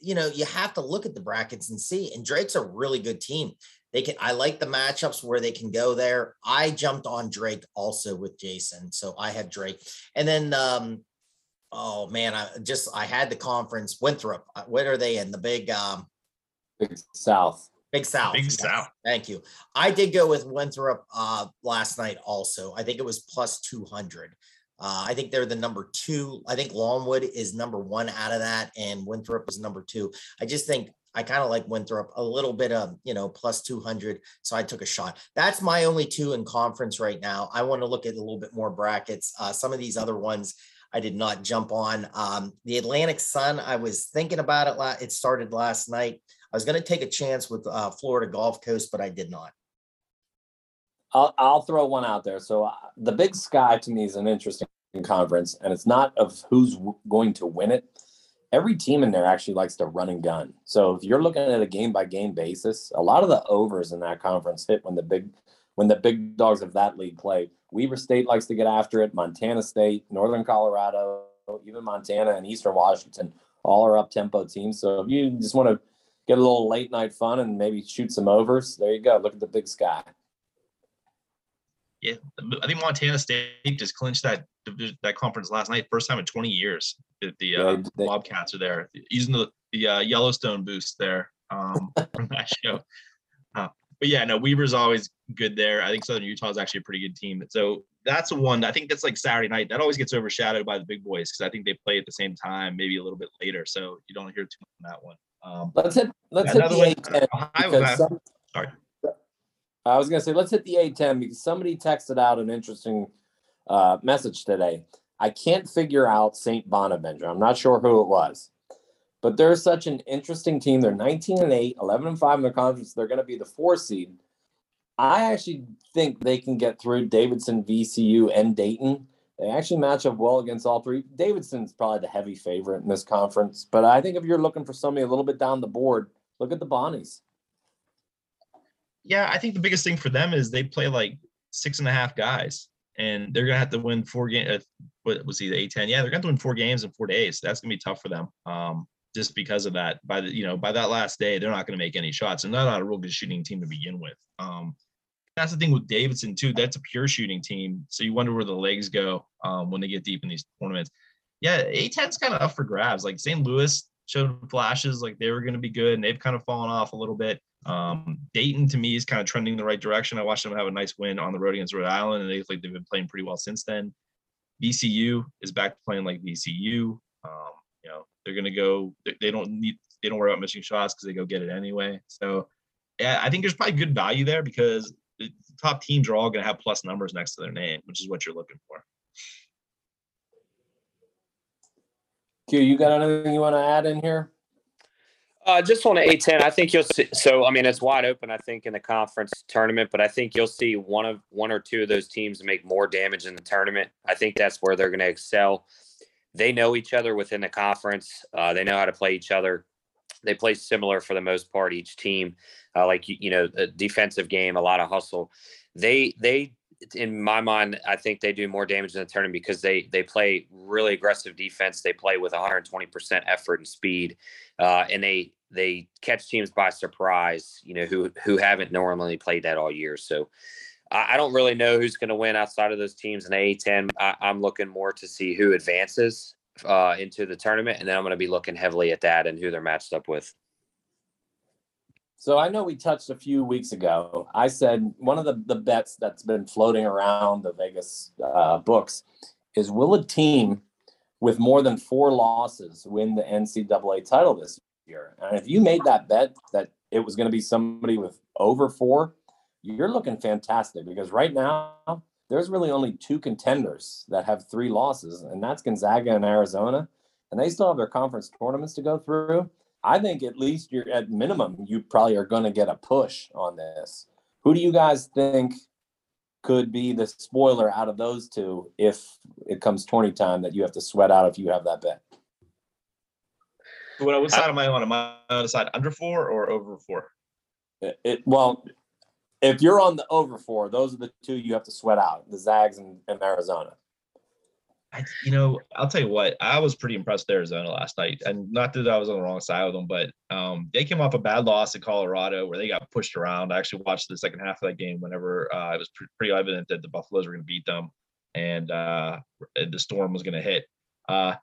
you know you have to look at the brackets and see. And Drake's a really good team. They can. I like the matchups where they can go there. I jumped on Drake also with Jason, so I have Drake. And then, um, oh man, I just I had the conference Winthrop. Uh, What are they in the big um Big South. Big South. Big yes, South. Thank you. I did go with Winthrop uh, last night also. I think it was plus 200. Uh, I think they're the number two. I think Longwood is number one out of that, and Winthrop is number two. I just think I kind of like Winthrop a little bit of, you know, plus 200. So I took a shot. That's my only two in conference right now. I want to look at a little bit more brackets. Uh, some of these other ones I did not jump on. Um, the Atlantic Sun, I was thinking about it. La- it started last night. I was going to take a chance with uh, Florida Gulf Coast, but I did not. I'll, I'll throw one out there. So uh, the Big Sky to me is an interesting conference, and it's not of who's w- going to win it. Every team in there actually likes to run and gun. So if you're looking at a game by game basis, a lot of the overs in that conference hit when the big when the big dogs of that league play. Weber State likes to get after it. Montana State, Northern Colorado, even Montana and Eastern Washington, all are up tempo teams. So if you just want to get a little late night fun and maybe shoot some overs, there you go. Look at the Big Sky. Yeah, I think Montana State just clinched that that conference last night, first time in 20 years. that the Yeah, uh, they- Bobcats are there using the the uh, Yellowstone boost there um, from that show. Uh, but yeah, no, Weber's always good there. I think Southern Utah is actually a pretty good team. So that's the one. I think that's like Saturday night. That always gets overshadowed by the big boys because I think they play at the same time, maybe a little bit later. So you don't hear too much on that one. Um, Let's hit let's hit the A10 Ohio- because some, sorry. I was gonna say let's hit the A10 because somebody texted out an interesting uh, message today. I can't figure out St. Bonaventure. I'm not sure who it was, but they're such an interesting team. They're 19 and 8, 11 and 5 in their conference. They're going to be the four seed. I actually think they can get through Davidson, VCU, and Dayton. They actually match up well against all three. Davidson's probably the heavy favorite in this conference, but I think if you're looking for somebody a little bit down the board, look at the Bonnies. Yeah, I think the biggest thing for them is they play like six and a half guys, and they're gonna have to win four games. Uh, what was he the A10? Yeah, they're gonna have to win four games in four days. That's gonna be tough for them. Um, just because of that. By the you know by that last day, they're not gonna make any shots, and they're not a real good shooting team to begin with. Um, that's the thing with Davidson too. That's a pure shooting team. So you wonder where the legs go um, when they get deep in these tournaments. Yeah, A10's kind of up for grabs. Like St. Louis showed flashes like they were going to be good, and they've kind of fallen off a little bit. Um, Dayton to me is kind of trending the right direction. I watched them have a nice win on the road against Rhode Island, and they like they've been playing pretty well since then. VCU is back to playing like VCU. Um, you know, they're to go. They don't need. They don't worry about missing shots because they go get it anyway. So, yeah, I think there's probably good value there because the top teams are all to have plus numbers next to their name, which is what you're looking for. Q, you got anything you want to add in here? Uh, just on the A10, I think you'll see. So, I mean, it's wide open. I think in the conference tournament, but I think you'll see one of one or two of those teams make more damage in the tournament. I think that's where they're going to excel. They know each other within the conference. Uh, they know how to play each other. They play similar for the most part. Each team, uh, like you, you know, a defensive game, a lot of hustle. They they in my mind, I think they do more damage in the tournament because they they play really aggressive defense. They play with 120 percent effort and speed, uh, and they they catch teams by surprise. You know who who haven't normally played that all year. So I, I don't really know who's going to win outside of those teams in A10. I, I'm looking more to see who advances uh, into the tournament, and then I'm going to be looking heavily at that and who they're matched up with. So I know we touched a few weeks ago. I said one of the, the bets that's been floating around the Vegas uh, books is will a team with more than four losses win the NCAA title this year? And if you made that bet that it was going to be somebody with over four, you're looking fantastic because right now there's really only two contenders that have three losses, and that's Gonzaga and Arizona. And they still have their conference tournaments to go through. I think at least you're at minimum, you probably are going to get a push on this. Who do you guys think could be the spoiler out of those two if it comes 20 time that you have to sweat out if you have that bet? What, what side am I on? Am I on the side under four or over four? It, it, well, if you're on the over four, those are the two you have to sweat out: the Zags and, and Arizona. I, you know, I'll tell you what, I was pretty impressed with Arizona last night. And not that I was on the wrong side of them, but um, they came off a bad loss in Colorado where they got pushed around. I actually watched the second half of that game whenever uh, it was pre- pretty evident that the Buffaloes were going to beat them and uh, the storm was going to hit. Uh,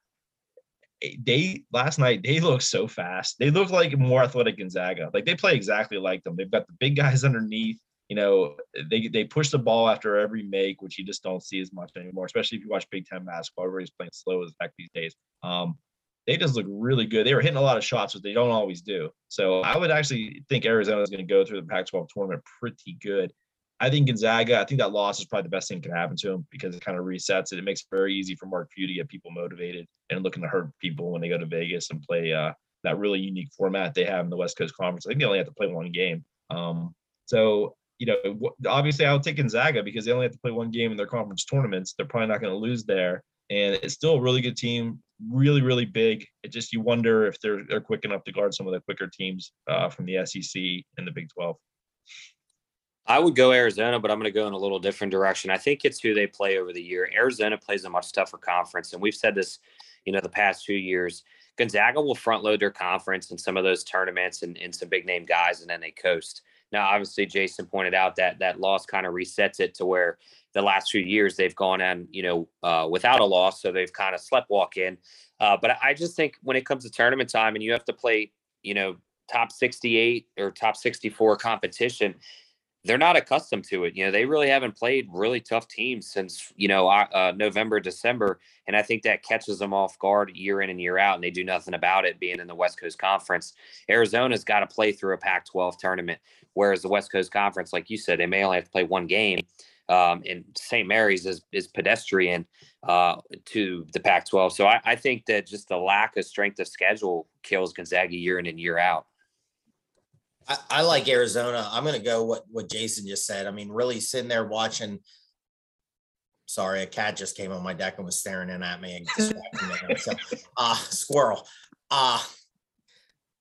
they last night they look so fast. They look like more athletic Gonzaga. Like they play exactly like them. They've got the big guys underneath you know, they they push the ball after every make, which you just don't see as much anymore, especially if you watch Big Ten basketball. Everybody's playing slow as heck these days. Um, they just look really good. They were hitting a lot of shots, but they don't always do. So I would actually think Arizona is going to go through the Pac-12 tournament pretty good. I think Gonzaga. I think that loss is probably the best thing that can happen to them because it kind of resets it. It makes it very easy for Mark Few to get people motivated and looking to hurt people when they go to Vegas and play uh, that really unique format they have in the West Coast Conference. I think they only have to play one game. Um, so you know, obviously I'll take Gonzaga because they only have to play one game in their conference tournaments. They're probably not going to lose there. And it's still a really good team, really, really big. It just, you wonder if they're, they're quick enough to guard some of the quicker teams uh, from the SEC and the Big 12. I would go Arizona, but I'm going to go in a little different direction. I think it's who they play over the year. Arizona plays a much tougher conference. And we've said this, you know, the past two years. Gonzaga will front load their conference in some of those tournaments and, and some big name guys, and then they coast. Now, obviously, Jason pointed out that that loss kind of resets it to where the last few years they've gone on, you know, uh, without a loss, so they've kind of slept walk in. Uh, but I just think when it comes to tournament time and you have to play, you know, top 68 or top 64 competition, they're not accustomed to it. You know, they really haven't played really tough teams since you know uh, November, December, and I think that catches them off guard year in and year out, and they do nothing about it. Being in the West Coast Conference, Arizona's got to play through a Pac-12 tournament, whereas the West Coast Conference, like you said, they may only have to play one game. Um, and St. Mary's is, is pedestrian uh, to the Pac-12. So I, I think that just the lack of strength of schedule kills Gonzaga year in and year out. I, I like Arizona. I'm going to go what what Jason just said. I mean, really sitting there watching. Sorry, a cat just came on my deck and was staring in at me and. So, uh, squirrel. Uh,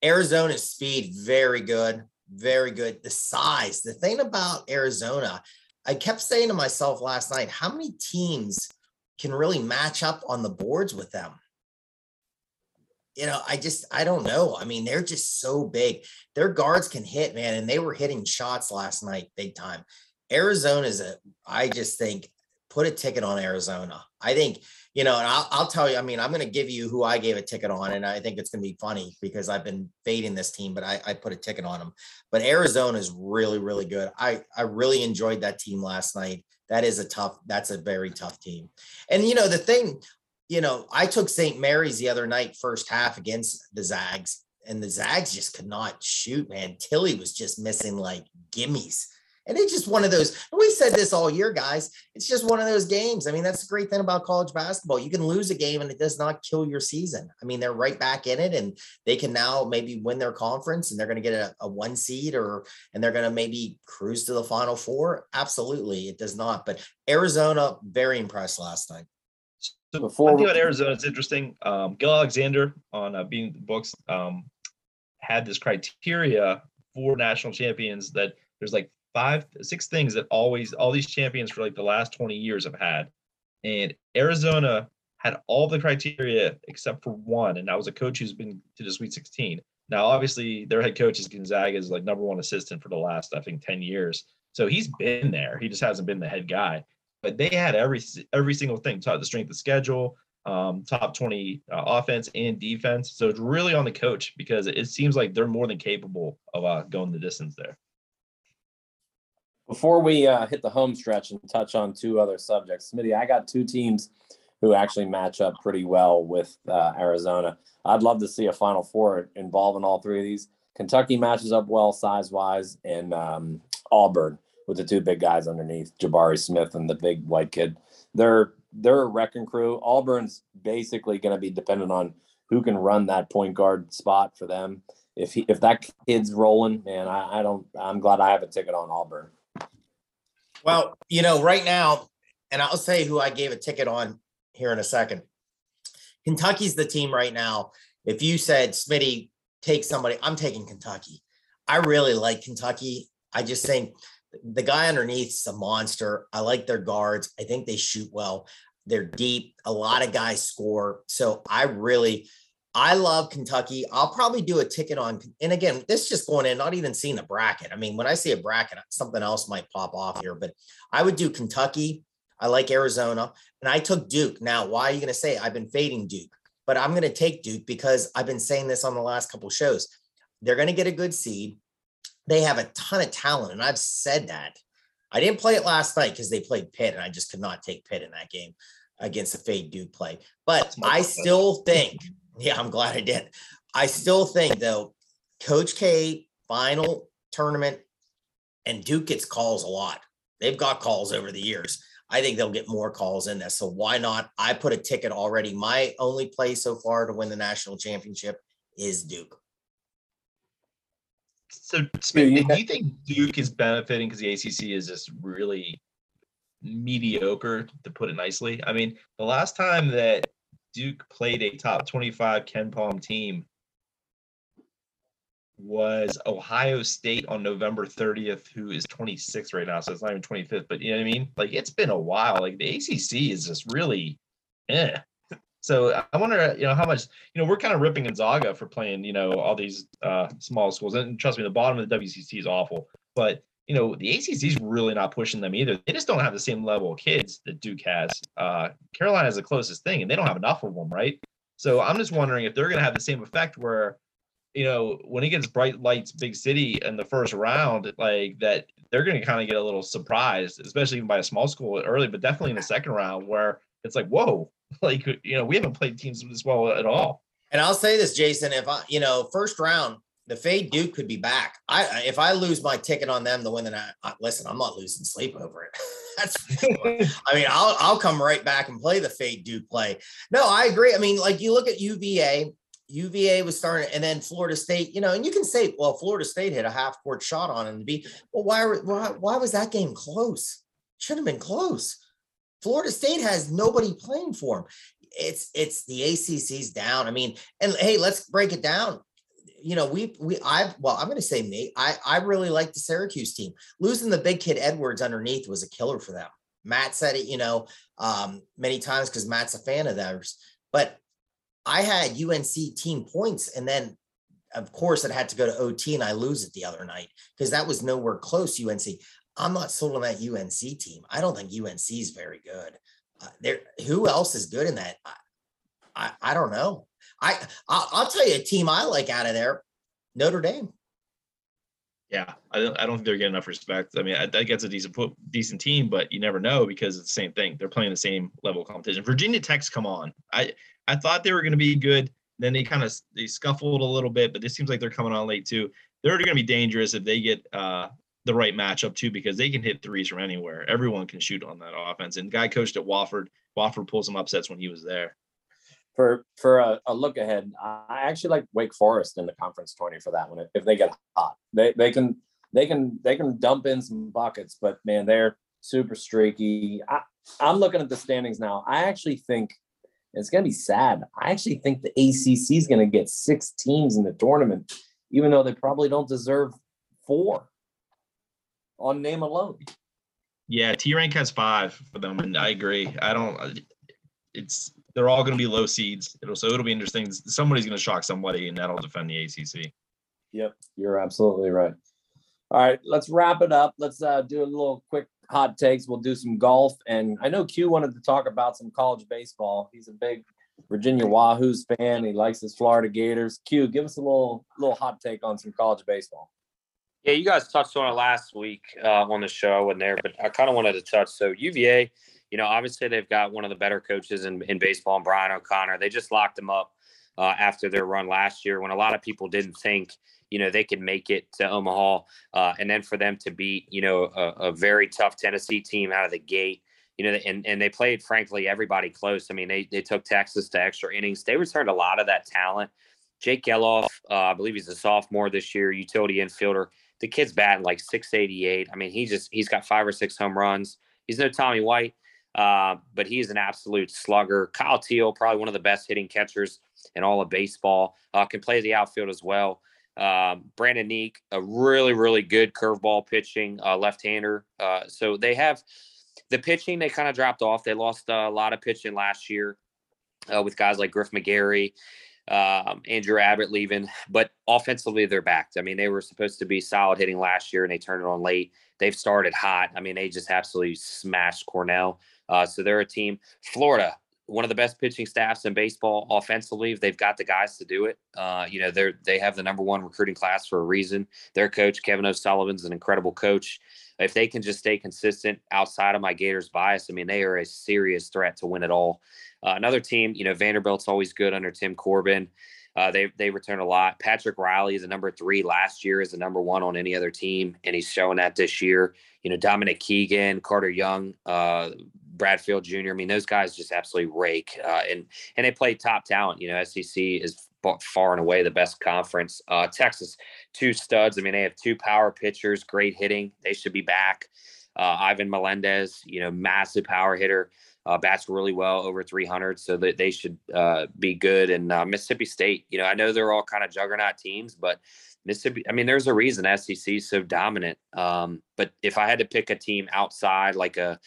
Arizona's speed, very good, very good. The size, the thing about Arizona, I kept saying to myself last night, how many teams can really match up on the boards with them? You know, I just I don't know. I mean, they're just so big. Their guards can hit, man, and they were hitting shots last night big time. Arizona is a I just think put a ticket on Arizona. I think, you know, and I'll, I'll tell you, I mean, I'm going to give you who I gave a ticket on, and I think it's going to be funny because I've been fading this team, but I, I put a ticket on them. But Arizona is really, really good. I, I really enjoyed that team last night. That is a tough, that's a very tough team. And, you know, the thing, you know, I took St. Mary's the other night, first half against the Zags, and the Zags just could not shoot, man. Timme was just missing like gimmies. And it's just one of those, we said this all year, guys. It's just one of those games. I mean, that's the great thing about college basketball. You can lose a game and it does not kill your season. I mean, they're right back in it and they can now maybe win their conference and they're going to get a, a one seed or, and they're going to maybe cruise to the final four. Absolutely. It does not. But Arizona, very impressed last night. Before one thing about Arizona, it's interesting. Um, Gill Alexander on uh, Being Books um, had this criteria for national champions that there's like five, six things that always all these champions for like the last 20 years have had, and Arizona had all the criteria except for one, and that was a coach who's been to the Sweet 16. Now, obviously, their head coach is Gonzaga is like number one assistant for the last I think 10 years, so he's been there. He just hasn't been the head guy but they had every every single thing taught the strength of schedule um, top 20 uh, offense and defense. So it's really on the coach because it seems like they're more than capable of uh, going the distance there. Before we uh, hit the home stretch and touch on two other subjects smitty i got two teams who actually match up pretty well with uh, arizona. I'd love to see a final four involving all three of these. Kentucky matches up well size wise and um, auburn with the two big guys underneath, Jabari Smith and the big white kid. They're they're a wrecking crew. Auburn's basically going to be dependent on who can run that point guard spot for them. If he, if that kid's rolling, man, I, I don't. I'm glad I have a ticket on Auburn. Well, you know, right now, and I'll say who I gave a ticket on here in a second. Kentucky's the team right now. If you said Smitty, take somebody, I'm taking Kentucky. I really like Kentucky. I just think the guy underneath is a monster. I like their guards. I think they shoot well. They're deep. A lot of guys score. So I really, I love Kentucky. I'll probably do a ticket on, and again, this just going in, not even seeing the bracket. I mean, when I see a bracket, something else might pop off here, but I would do Kentucky. I like Arizona, and I took Duke. Now, why are you going to say I've been fading Duke? But I'm going to take Duke because I've been saying this on the last couple shows. They're going to get a good seed they have a ton of talent. And I've said that. I didn't play it last night because they played Pitt, and I just could not take Pitt in that game against the Fade Duke play. But I still think, yeah, I'm glad I did. I still think though, Coach K final tournament, and Duke gets calls a lot. They've got calls over the years. I think they'll get more calls in this. So why not? I put a ticket already. My only play so far to win the national championship is Duke. So, Smith, yeah, do you think Duke is benefiting because the ACC is just really mediocre, to put it nicely? I mean, the last time that Duke played a top 25 KenPom team was Ohio State on November 30th, who is 26th right now. So it's not even 25th, but you know what I mean? Like it's been a while. Like the ACC is just really, eh. So I wonder, you know, how much, you know, we're kind of ripping Gonzaga for playing, you know, all these uh, small schools. And trust me, the bottom of the WCC is awful. But, you know, the ACC is really not pushing them either. They just don't have the same level of kids that Duke has. Uh, Carolina is the closest thing, and they don't have enough of them, right? So I'm just wondering if they're going to have the same effect where, you know, when he gets bright lights, big city in the first round, like that, they're going to kind of get a little surprised, especially even by a small school early, but definitely in the second round where it's like, whoa, like you know, we haven't played teams this well at all. And I'll say this, Jason, if I, you know, first round, the Fade Duke could be back. I if I lose my ticket on them to win the night, I, listen, I'm not losing sleep over it. That's I mean, I'll I'll come right back and play the Fade Duke play. No, I agree. I mean, like you look at UVA, UVA was starting, and then Florida State, you know, and you can say, well, Florida State hit a half court shot on him to be, well, why, why, why was that game close? Should have been close. Florida State has nobody playing for them. It's it's the ACC's down. I mean, and hey, let's break it down. You know, we we I well, I'm going to say me. I I really like the Syracuse team. Losing the big kid Edwards underneath was a killer for them. Matt said it, you know, um, many times because Matt's a fan of theirs. But I had UNC team points, and then of course it had to go to OT, and I lose it the other night because that was nowhere close. UNC. I'm not sold on that UNC team. I don't think UNC is very good. Uh, there, who else is good in that? I, I, I don't know. I I'll, I'll, tell you a team I like out of there, Notre Dame. Yeah, I don't, I don't think they're getting enough respect. I mean, I, I think a decent decent team, but you never know because it's the same thing. They're playing the same level of competition. Virginia Tech's come on. I I thought they were going to be good. Then they kind of they scuffled a little bit, but this seems like they're coming on late too. They're going to be dangerous if they get uh, the right matchup too, because they can hit threes from anywhere. Everyone can shoot on that offense. And guy coached at Wofford. Wofford pulled some upsets when he was there. For for a, a look ahead, I actually like Wake Forest in the conference twenty for that one. If they get hot, they they can they can they can dump in some buckets, but man, they're super streaky. I, I'm looking at the standings now. I actually think it's going to be sad. I actually think the ACC is going to get six teams in the tournament, even though they probably don't deserve four on name alone. Yeah, T rank has five for them, and I agree. I don't. It's they're all going to be low seeds. It'll so it'll be interesting. Somebody's going to shock somebody, and that'll defend the ACC. Yep, you're absolutely right. All right, let's wrap it up. Let's uh, do a little quick hot takes. We'll do some golf, and I know Q wanted to talk about some college baseball. He's a big Virginia Wahoos fan. He likes his Florida Gators. Q, give us a little little hot take on some college baseball. Yeah, you guys touched on it last week uh, on the show and there, but I kind of wanted to touch. So UVA, you know, obviously they've got one of the better coaches in, in baseball, Brian O'Connor. They just locked him up uh, after their run last year when a lot of people didn't think you know they could make it to Omaha, uh, and then for them to beat you know a, a, very tough Tennessee team out of the gate, you know, and and they played frankly everybody close. I mean, they they took Texas to extra innings. They returned a lot of that talent. Jake Gelof, uh, I believe he's a sophomore this year, utility infielder. The kid's batting like 688. I mean, he just he's got five or six home runs. He's no Tommy White, uh, but he's an absolute slugger. Kyle Teel, probably one of the best hitting catchers in all of baseball, uh, can play the outfield as well. Um, Brandon Neeck, a really, really good curveball pitching uh, left-hander. Uh, so they have the pitching. They kind of dropped off. They lost uh, a lot of pitching last year uh, with guys like Griff McGarry, um, Andrew Abbott leaving. But offensively, they're backed. I mean, they were supposed to be solid hitting last year, and they turned it on late. They've started hot. I mean, they just absolutely smashed Cornell. Uh, so they're a team. Florida, one of the best pitching staffs in baseball offensively. They've got the guys to do it. Uh, you know, they're they have the number one recruiting class for a reason. Their coach Kevin O'Sullivan's an incredible coach. If they can just stay consistent outside of my Gators bias, I mean, they are a serious threat to win it all. Uh, another team, you know, Vanderbilt's always good under Tim Corbin. Uh, they they return a lot. Patrick Reilly is a number three last year, is a number one on any other team, and he's showing that this year. You know, Dominic Keegan, Carter Young, uh, Bradfield Jr. I mean, those guys just absolutely rake, uh, and and they play top talent. You know, SEC is far and away the best conference. Uh, Texas, two studs. I mean, they have two power pitchers, great hitting. They should be back. Uh, Ivan Melendez, you know, massive power hitter, uh, bats really well over 300, so that they should uh, be good. And uh, Mississippi State, you know, I know they're all kind of juggernaut teams, but Mississippi, I mean, there's a reason SEC is so dominant. Um, but if I had to pick a team outside, like a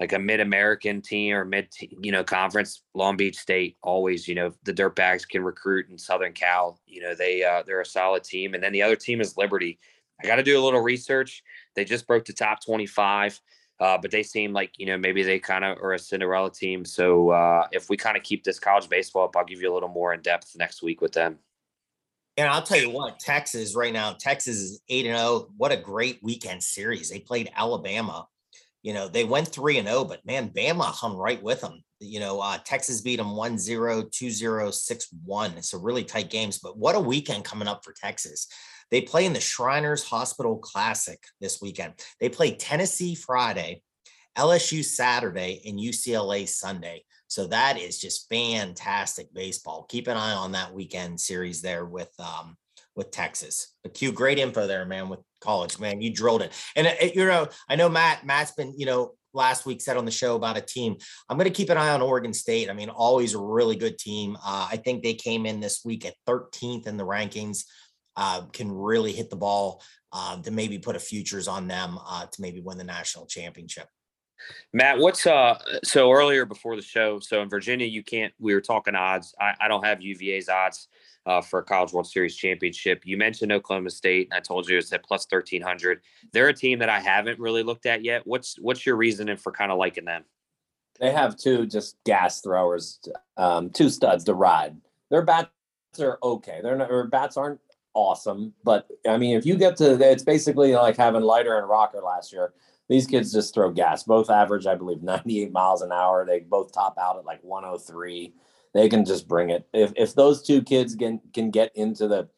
like a mid-American team or mid, you know, conference. Long Beach State always, you know, the Dirtbags can recruit in Southern Cal. You know, they uh, they're a solid team, and then the other team is Liberty. I got to do a little research. They just broke the top 25, uh, but they seem like you know maybe they kind of are a Cinderella team. So uh, if we kind of keep this college baseball up, I'll give you a little more in depth next week with them. And I'll tell you what, Texas right now, Texas is 8 and 0. What a great weekend series. They played Alabama. You know, they went 3 and 0, but man, Bama hung right with them. You know, uh, Texas beat them 1 0, 2 0, 6 1. So really tight games. But what a weekend coming up for Texas. They play in the Shriners Hospital Classic this weekend. They play Tennessee Friday, LSU Saturday, and UCLA Sunday. So that is just fantastic baseball. Keep an eye on that weekend series there with um with Texas. But Q, great info there, man. With college, man, you drilled it. And it, uh, you know, I know Matt. Matt's been, you know, last week said on the show about a team. I'm going to keep an eye on Oregon State. I mean, always a really good team. Uh, I think they came in this week at 13th in the rankings. Uh, can really hit the ball uh, to maybe put a futures on them uh, to maybe win the national championship. Matt, what's uh so earlier before the show? So in Virginia, you can't. We were talking odds. I, I don't have UVA's odds uh, for a College World Series championship. You mentioned Oklahoma State. and I told you it's at plus thirteen hundred. They're a team that I haven't really looked at yet. What's what's your reasoning for kind of liking them? They have two just gas throwers, um, two studs to ride. Their bats are okay. Their, their bats aren't awesome, but I mean, if you get to, it's basically like having Leiter and Rocker last year these kids just throw gas. Both average, I believe, 98 miles an hour. They both top out at like 103. They can just bring it. If if those two kids can can get into the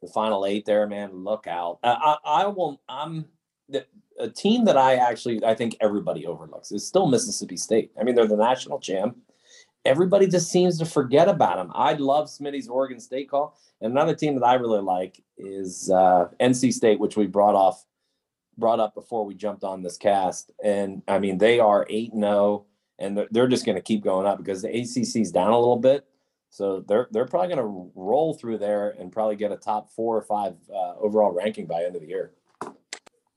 the final eight there, man, look out. I I, I will. I'm the, a team that I actually I think everybody overlooks is still Mississippi State. I mean, they're the national champ. Everybody just seems to forget about them. I love Smitty's Oregon State call. And another team that I really like is uh, NC State, which we brought off brought up before we jumped on this cast. And I mean, they are 8 0, and they're, they're just going to keep going up because the ACC's down a little bit. So they're they're probably going to roll through there and probably get a top four or five uh, overall ranking by end of the year.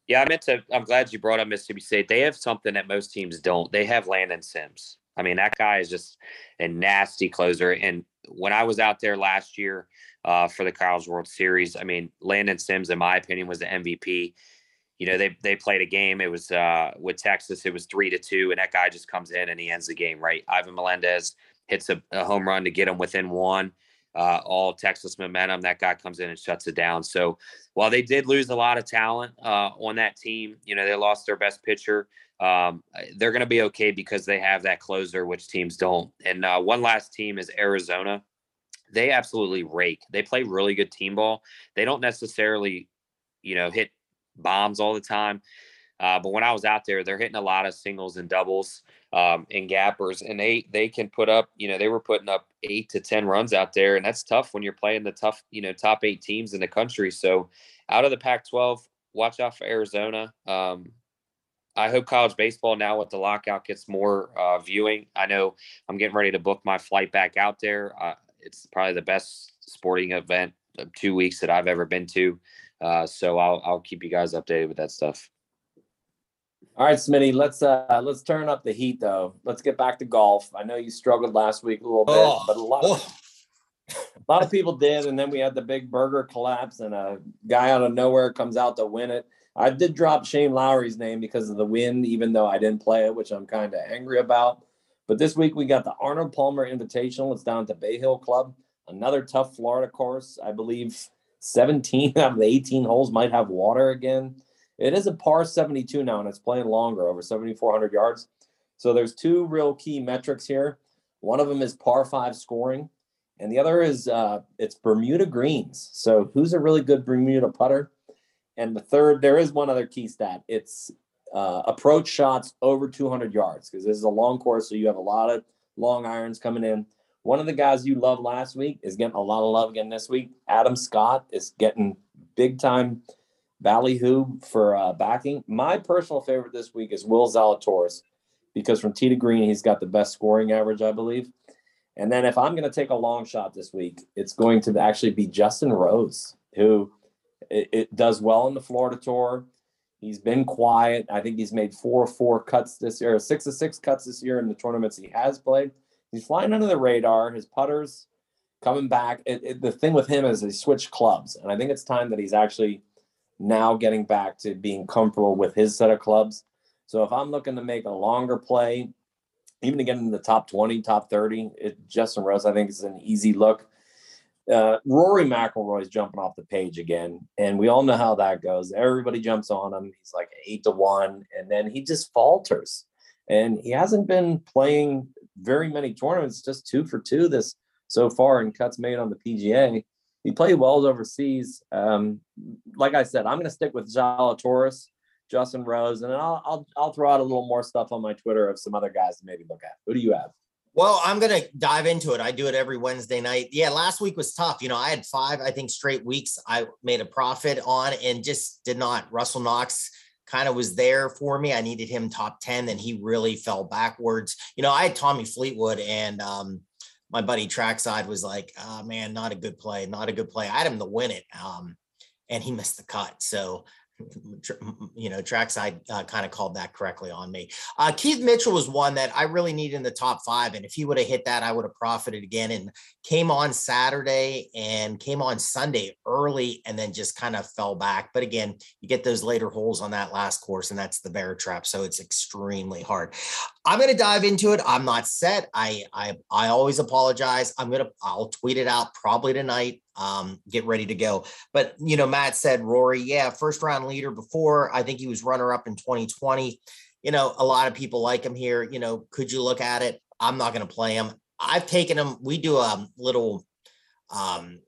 Yeah, I meant to. I'm glad you brought up Mississippi State. They have something that most teams don't. They have Landon Sims. I mean, that guy is just a nasty closer. And when I was out there last year uh, for the College World Series, I mean, Landon Sims, in my opinion, was the MVP you know, they they played a game. It was uh, with Texas. It was three to two, and that guy just comes in and he ends the game. Right, Ivan Melendez hits a, a home run to get him within one. Uh, all Texas momentum. That guy comes in and shuts it down. So while they did lose a lot of talent uh, on that team, you know they lost their best pitcher. Um, they're going to be okay because they have that closer, which teams don't. And uh, one last team is Arizona. They absolutely rake. They play really good team ball. They don't necessarily, you know, hit bombs all the time. Uh, but when I was out there, they're hitting a lot of singles and doubles um, and gappers, and they they can put up. You know, they were putting up eight to ten runs out there, and that's tough when you're playing the tough, you know, top eight teams in the country. So, out of the Pac-12, watch out for Arizona. Um, I hope college baseball now with the lockout gets more uh, viewing. I know I'm getting ready to book my flight back out there. Uh, it's probably the best sporting event of two weeks that I've ever been to. Uh, so I'll I'll keep you guys updated with that stuff. All right, Smitty, let's uh let's turn up the heat though. Let's get back to golf. I know you struggled last week a little bit, oh, but a lot oh. of, a lot of people did, and then we had the big Berger collapse, and a guy out of nowhere comes out to win it. I did drop Shane Lowry's name because of the win, even though I didn't play it, which I'm kind of angry about. But this week we got the Arnold Palmer Invitational. It's down to Bay Hill Club, another tough Florida course. I believe 17 out of the 18 holes might have water again. It is a par 72 now, and it's playing longer, over 7,400 yards. So there's two real key metrics here. One of them is par five scoring, and the other is uh, it's Bermuda greens. So who's a really good Bermuda putter? And the third, there is one other key stat. It's uh, approach shots over 200 yards because this is a long course, so you have a lot of long irons coming in. One of the guys you loved last week is getting a lot of love again this week. Adam Scott is getting big time ballyhoo for uh, backing. My personal favorite this week is Will Zalatoris because from tee to green, he's got the best scoring average, I believe. And then if I'm going to take a long shot this week, it's going to actually be Justin Rose, who it, it does well in the Florida Tour. He's been quiet. I think he's made four or four cuts this year, six or six cuts this year in the tournaments he has played. He's flying under the radar. His putters coming back. It, it, the thing with him is he switched clubs, and I think it's time that he's actually now getting back to being comfortable with his set of clubs. So if I'm looking to make a longer play, even to get into the top 20, top 30, it, Justin Rose, I think is an easy look. uh, Rory McIlroy's jumping off the page again, and we all know how that goes. Everybody jumps on him. He's like eight to one, and then he just falters. And he hasn't been playing very many tournaments, just two for two this so far, and cuts made on the PGA. He played well overseas. Um, like I said, I'm going to stick with Zalatoris, Justin Rose, and then I'll, I'll I'll throw out a little more stuff on my Twitter of some other guys to maybe look at. Who do you have? Well, I'm gonna dive into it. I do it every Wednesday night. Yeah, last week was tough. You know, I had five, I think, straight weeks. I made a profit on and just did not. Russell Knox kind of was there for me. I needed him top 10, and he really fell backwards. You know, I had Tommy Fleetwood and um, my buddy Trackside was like, oh man, not a good play, not a good play. I had him to win it. Um, and he missed the cut. So you know, trackside uh, kind of called that correctly on me. Uh, Keith Mitchell was one that I really need in the top five. And if he would have hit that, I would have profited again and came on Saturday and came on Sunday early and then just kind of fell back. But again, you get those later holes on that last course, and that's the bear trap. So it's extremely hard. I'm going to dive into it. I'm not set. I, I, I always apologize. I'm going to, I'll tweet it out probably tonight um, get ready to go. But you know, Matt said Rory, yeah, first round leader before. I think he was runner up in 2020. You know, a lot of people like him here. You know, could you look at it? I'm not going to play him. I've taken him. We do a little um,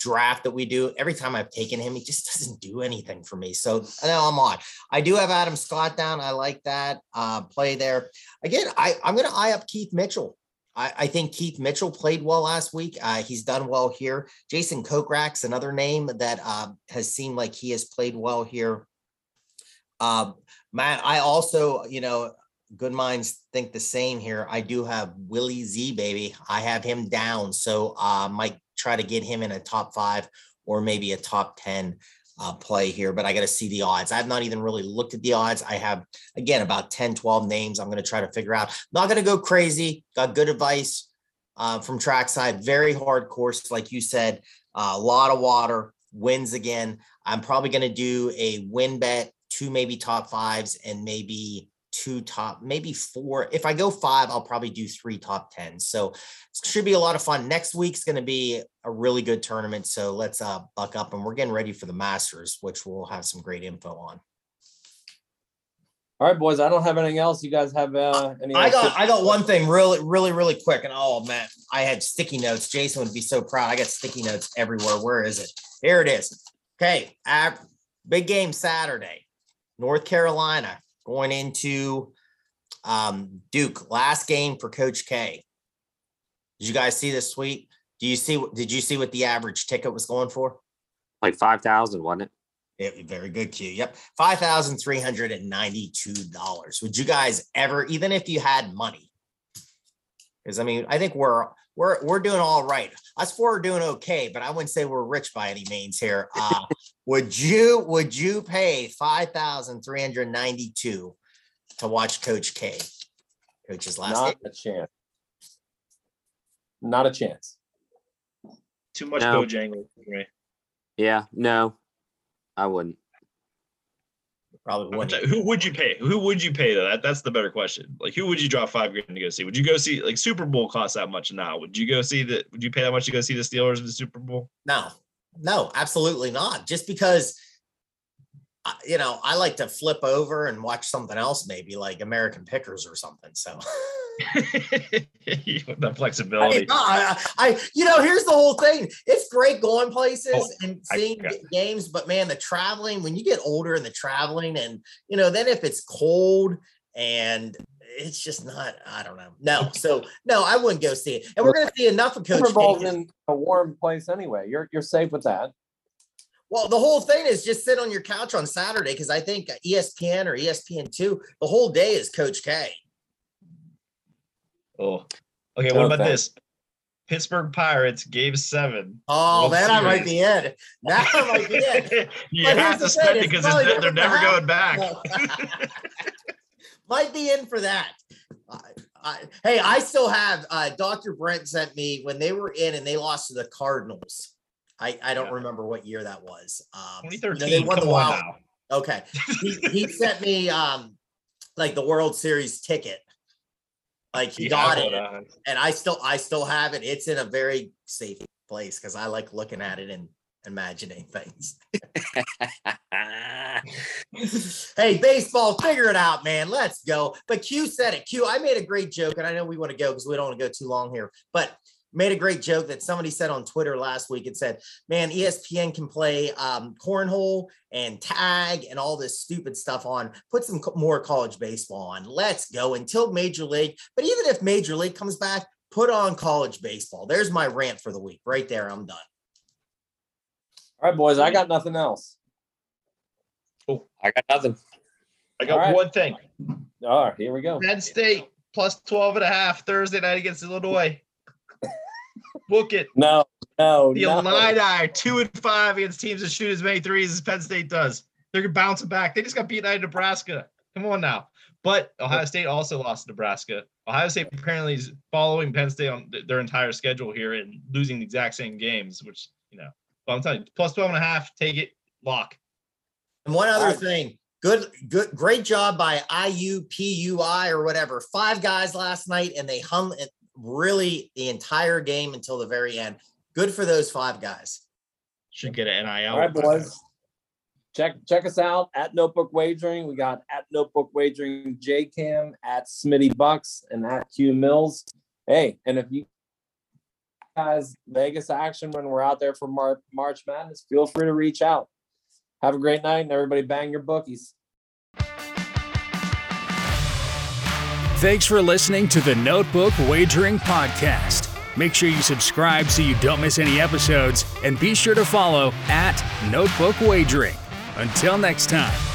draft that we do. Every time I've taken him, he just doesn't do anything for me. So now I'm on. I do have Adam Scott down. I like that uh, play there. Again, I, I'm going to eye up Keith Mitchell. I, I, think Keith Mitchell played well last week. Uh, he's done well here. Jason Kokrak's another name that uh, has seemed like he has played well here. Um, Matt, I also, you know, good minds think the same here. I do have Willie Z, baby. I have him down, so uh, might try to get him in a top five or maybe a top ten uh, play here, but I got to see the odds. I've not even really looked at the odds. I have, again, about 10, 12 names I'm going to try to figure out. Not going to go crazy. Got good advice uh, from trackside. Very hard course, like you said, uh, a lot of water, wins again. I'm probably going to do a win bet, two maybe top fives, and maybe two top, maybe four. If I go five, I'll probably do three top tens. So it should be a lot of fun. Next week's going to be a really good tournament. So let's uh, buck up and we're getting ready for the Masters, which we'll have some great info on. All right, boys. I don't have anything else. You guys have uh, any? I got I got one thing really, really, really quick. And oh man, I had sticky notes. Jason would be so proud. I got sticky notes everywhere. Where is it? Here it is. Okay, big game Saturday, North Carolina going into um, Duke. Last game for Coach K. Did you guys see this tweet? Do you see? Did you see what the average ticket was going for? Like five thousand, wasn't it? it very good, Q. Yep, five thousand three hundred and ninety-two dollars. Would you guys ever, even if you had money? Because I mean, I think we're we're we're doing all right. Us four are doing okay, but I wouldn't say we're rich by any means here. Uh, would you would you pay five thousand three hundred ninety two to watch Coach K? Coach's last Not game? a chance. Not a chance. Too much No. Bojangles for me. Yeah, no, I wouldn't. Probably I'm wouldn't. Who would you pay? Who would you pay though? That, that's the better question. Like, who would you drop five grand to go see? Would you go see like Super Bowl costs that much now? Would you go see that? Would you pay that much to go see the Steelers in the Super Bowl? No, no, absolutely not. Just because, uh, you know, I like to flip over and watch something else, maybe like American Pickers or something. So, the I, flexibility. mean, I, I, you know, here's the whole thing. It's great going places Oh, and seeing got- g- games, but man, the traveling when you get older and the traveling, and you know, then if it's cold and it's just not, I don't know. No, so no, I wouldn't go see it. And we're gonna see enough of Coach Super Bowl's K. in a warm place anyway. You're you're safe with that. Well, the whole thing is just sit on your couch on Saturday because I think ESPN or ESPN two, the whole day is Coach K. Oh, okay. What about thanks. this? Pittsburgh Pirates, Game Seven. Oh, World that I might Series. be in. That I might be in. you But have here's to the spend thing, it it's because probably they're, they're never never gonna going back. Might be in for that. I, I, hey, I still have uh, Dr. Brent sent me when they were in and they lost to the Cardinals. I, I don't Yeah. remember what year that was. Um, you know, 2013. they won the come on wild- now. Okay. He, he sent me um like the World Series ticket. Like he You got it. and I still I still have it. It's in a very safe place because I like looking at it and imagining things. hey, baseball, figure it out, man. Let's go. But Q said it. Q, I made a great joke, and I know we want to go because we don't want to go too long here, but made a great joke that somebody said on Twitter last week. It said, "Man, ESPN can play um, cornhole and tag and all this stupid stuff on. Put some co- more college baseball on. Let's go until Major League. But even if Major League comes back, put on college baseball. There's my rant for the week. Right there, I'm done. All right, boys. I got nothing else. I got nothing. I got All right. one thing. All right, here we go. Penn State plus 12 and a half Thursday night against Illinois. Book it. No, no, The no. Illini are two and five against teams that shoot as many threes as Penn State does. They're bouncing back. They just got beaten out of Nebraska. Come on now. But Ohio State also lost to Nebraska. Ohio State apparently is following Penn State on th- their entire schedule here and losing the exact same games, which, you know, but I'm telling you, plus 12 and a half, take it, lock. And one other thing, good, good, great job by IUPUI or whatever. Five guys last night, and they hung it really the entire game until the very end. Good for those five guys. Should get an NIL. All right, boys. Check check us out at Notebook Wagering. We got at Notebook Wagering JCam, at Smitty Bucks, and at Q Mills. Hey, and if you guys Vegas action when we're out there for Mar- March Madness, feel free to reach out. Have a great night, and everybody bang your bookies. Thanks for listening to the Notebook Wagering Podcast. Make sure you subscribe so you don't miss any episodes, and be sure to follow at Notebook Wagering. Until next time.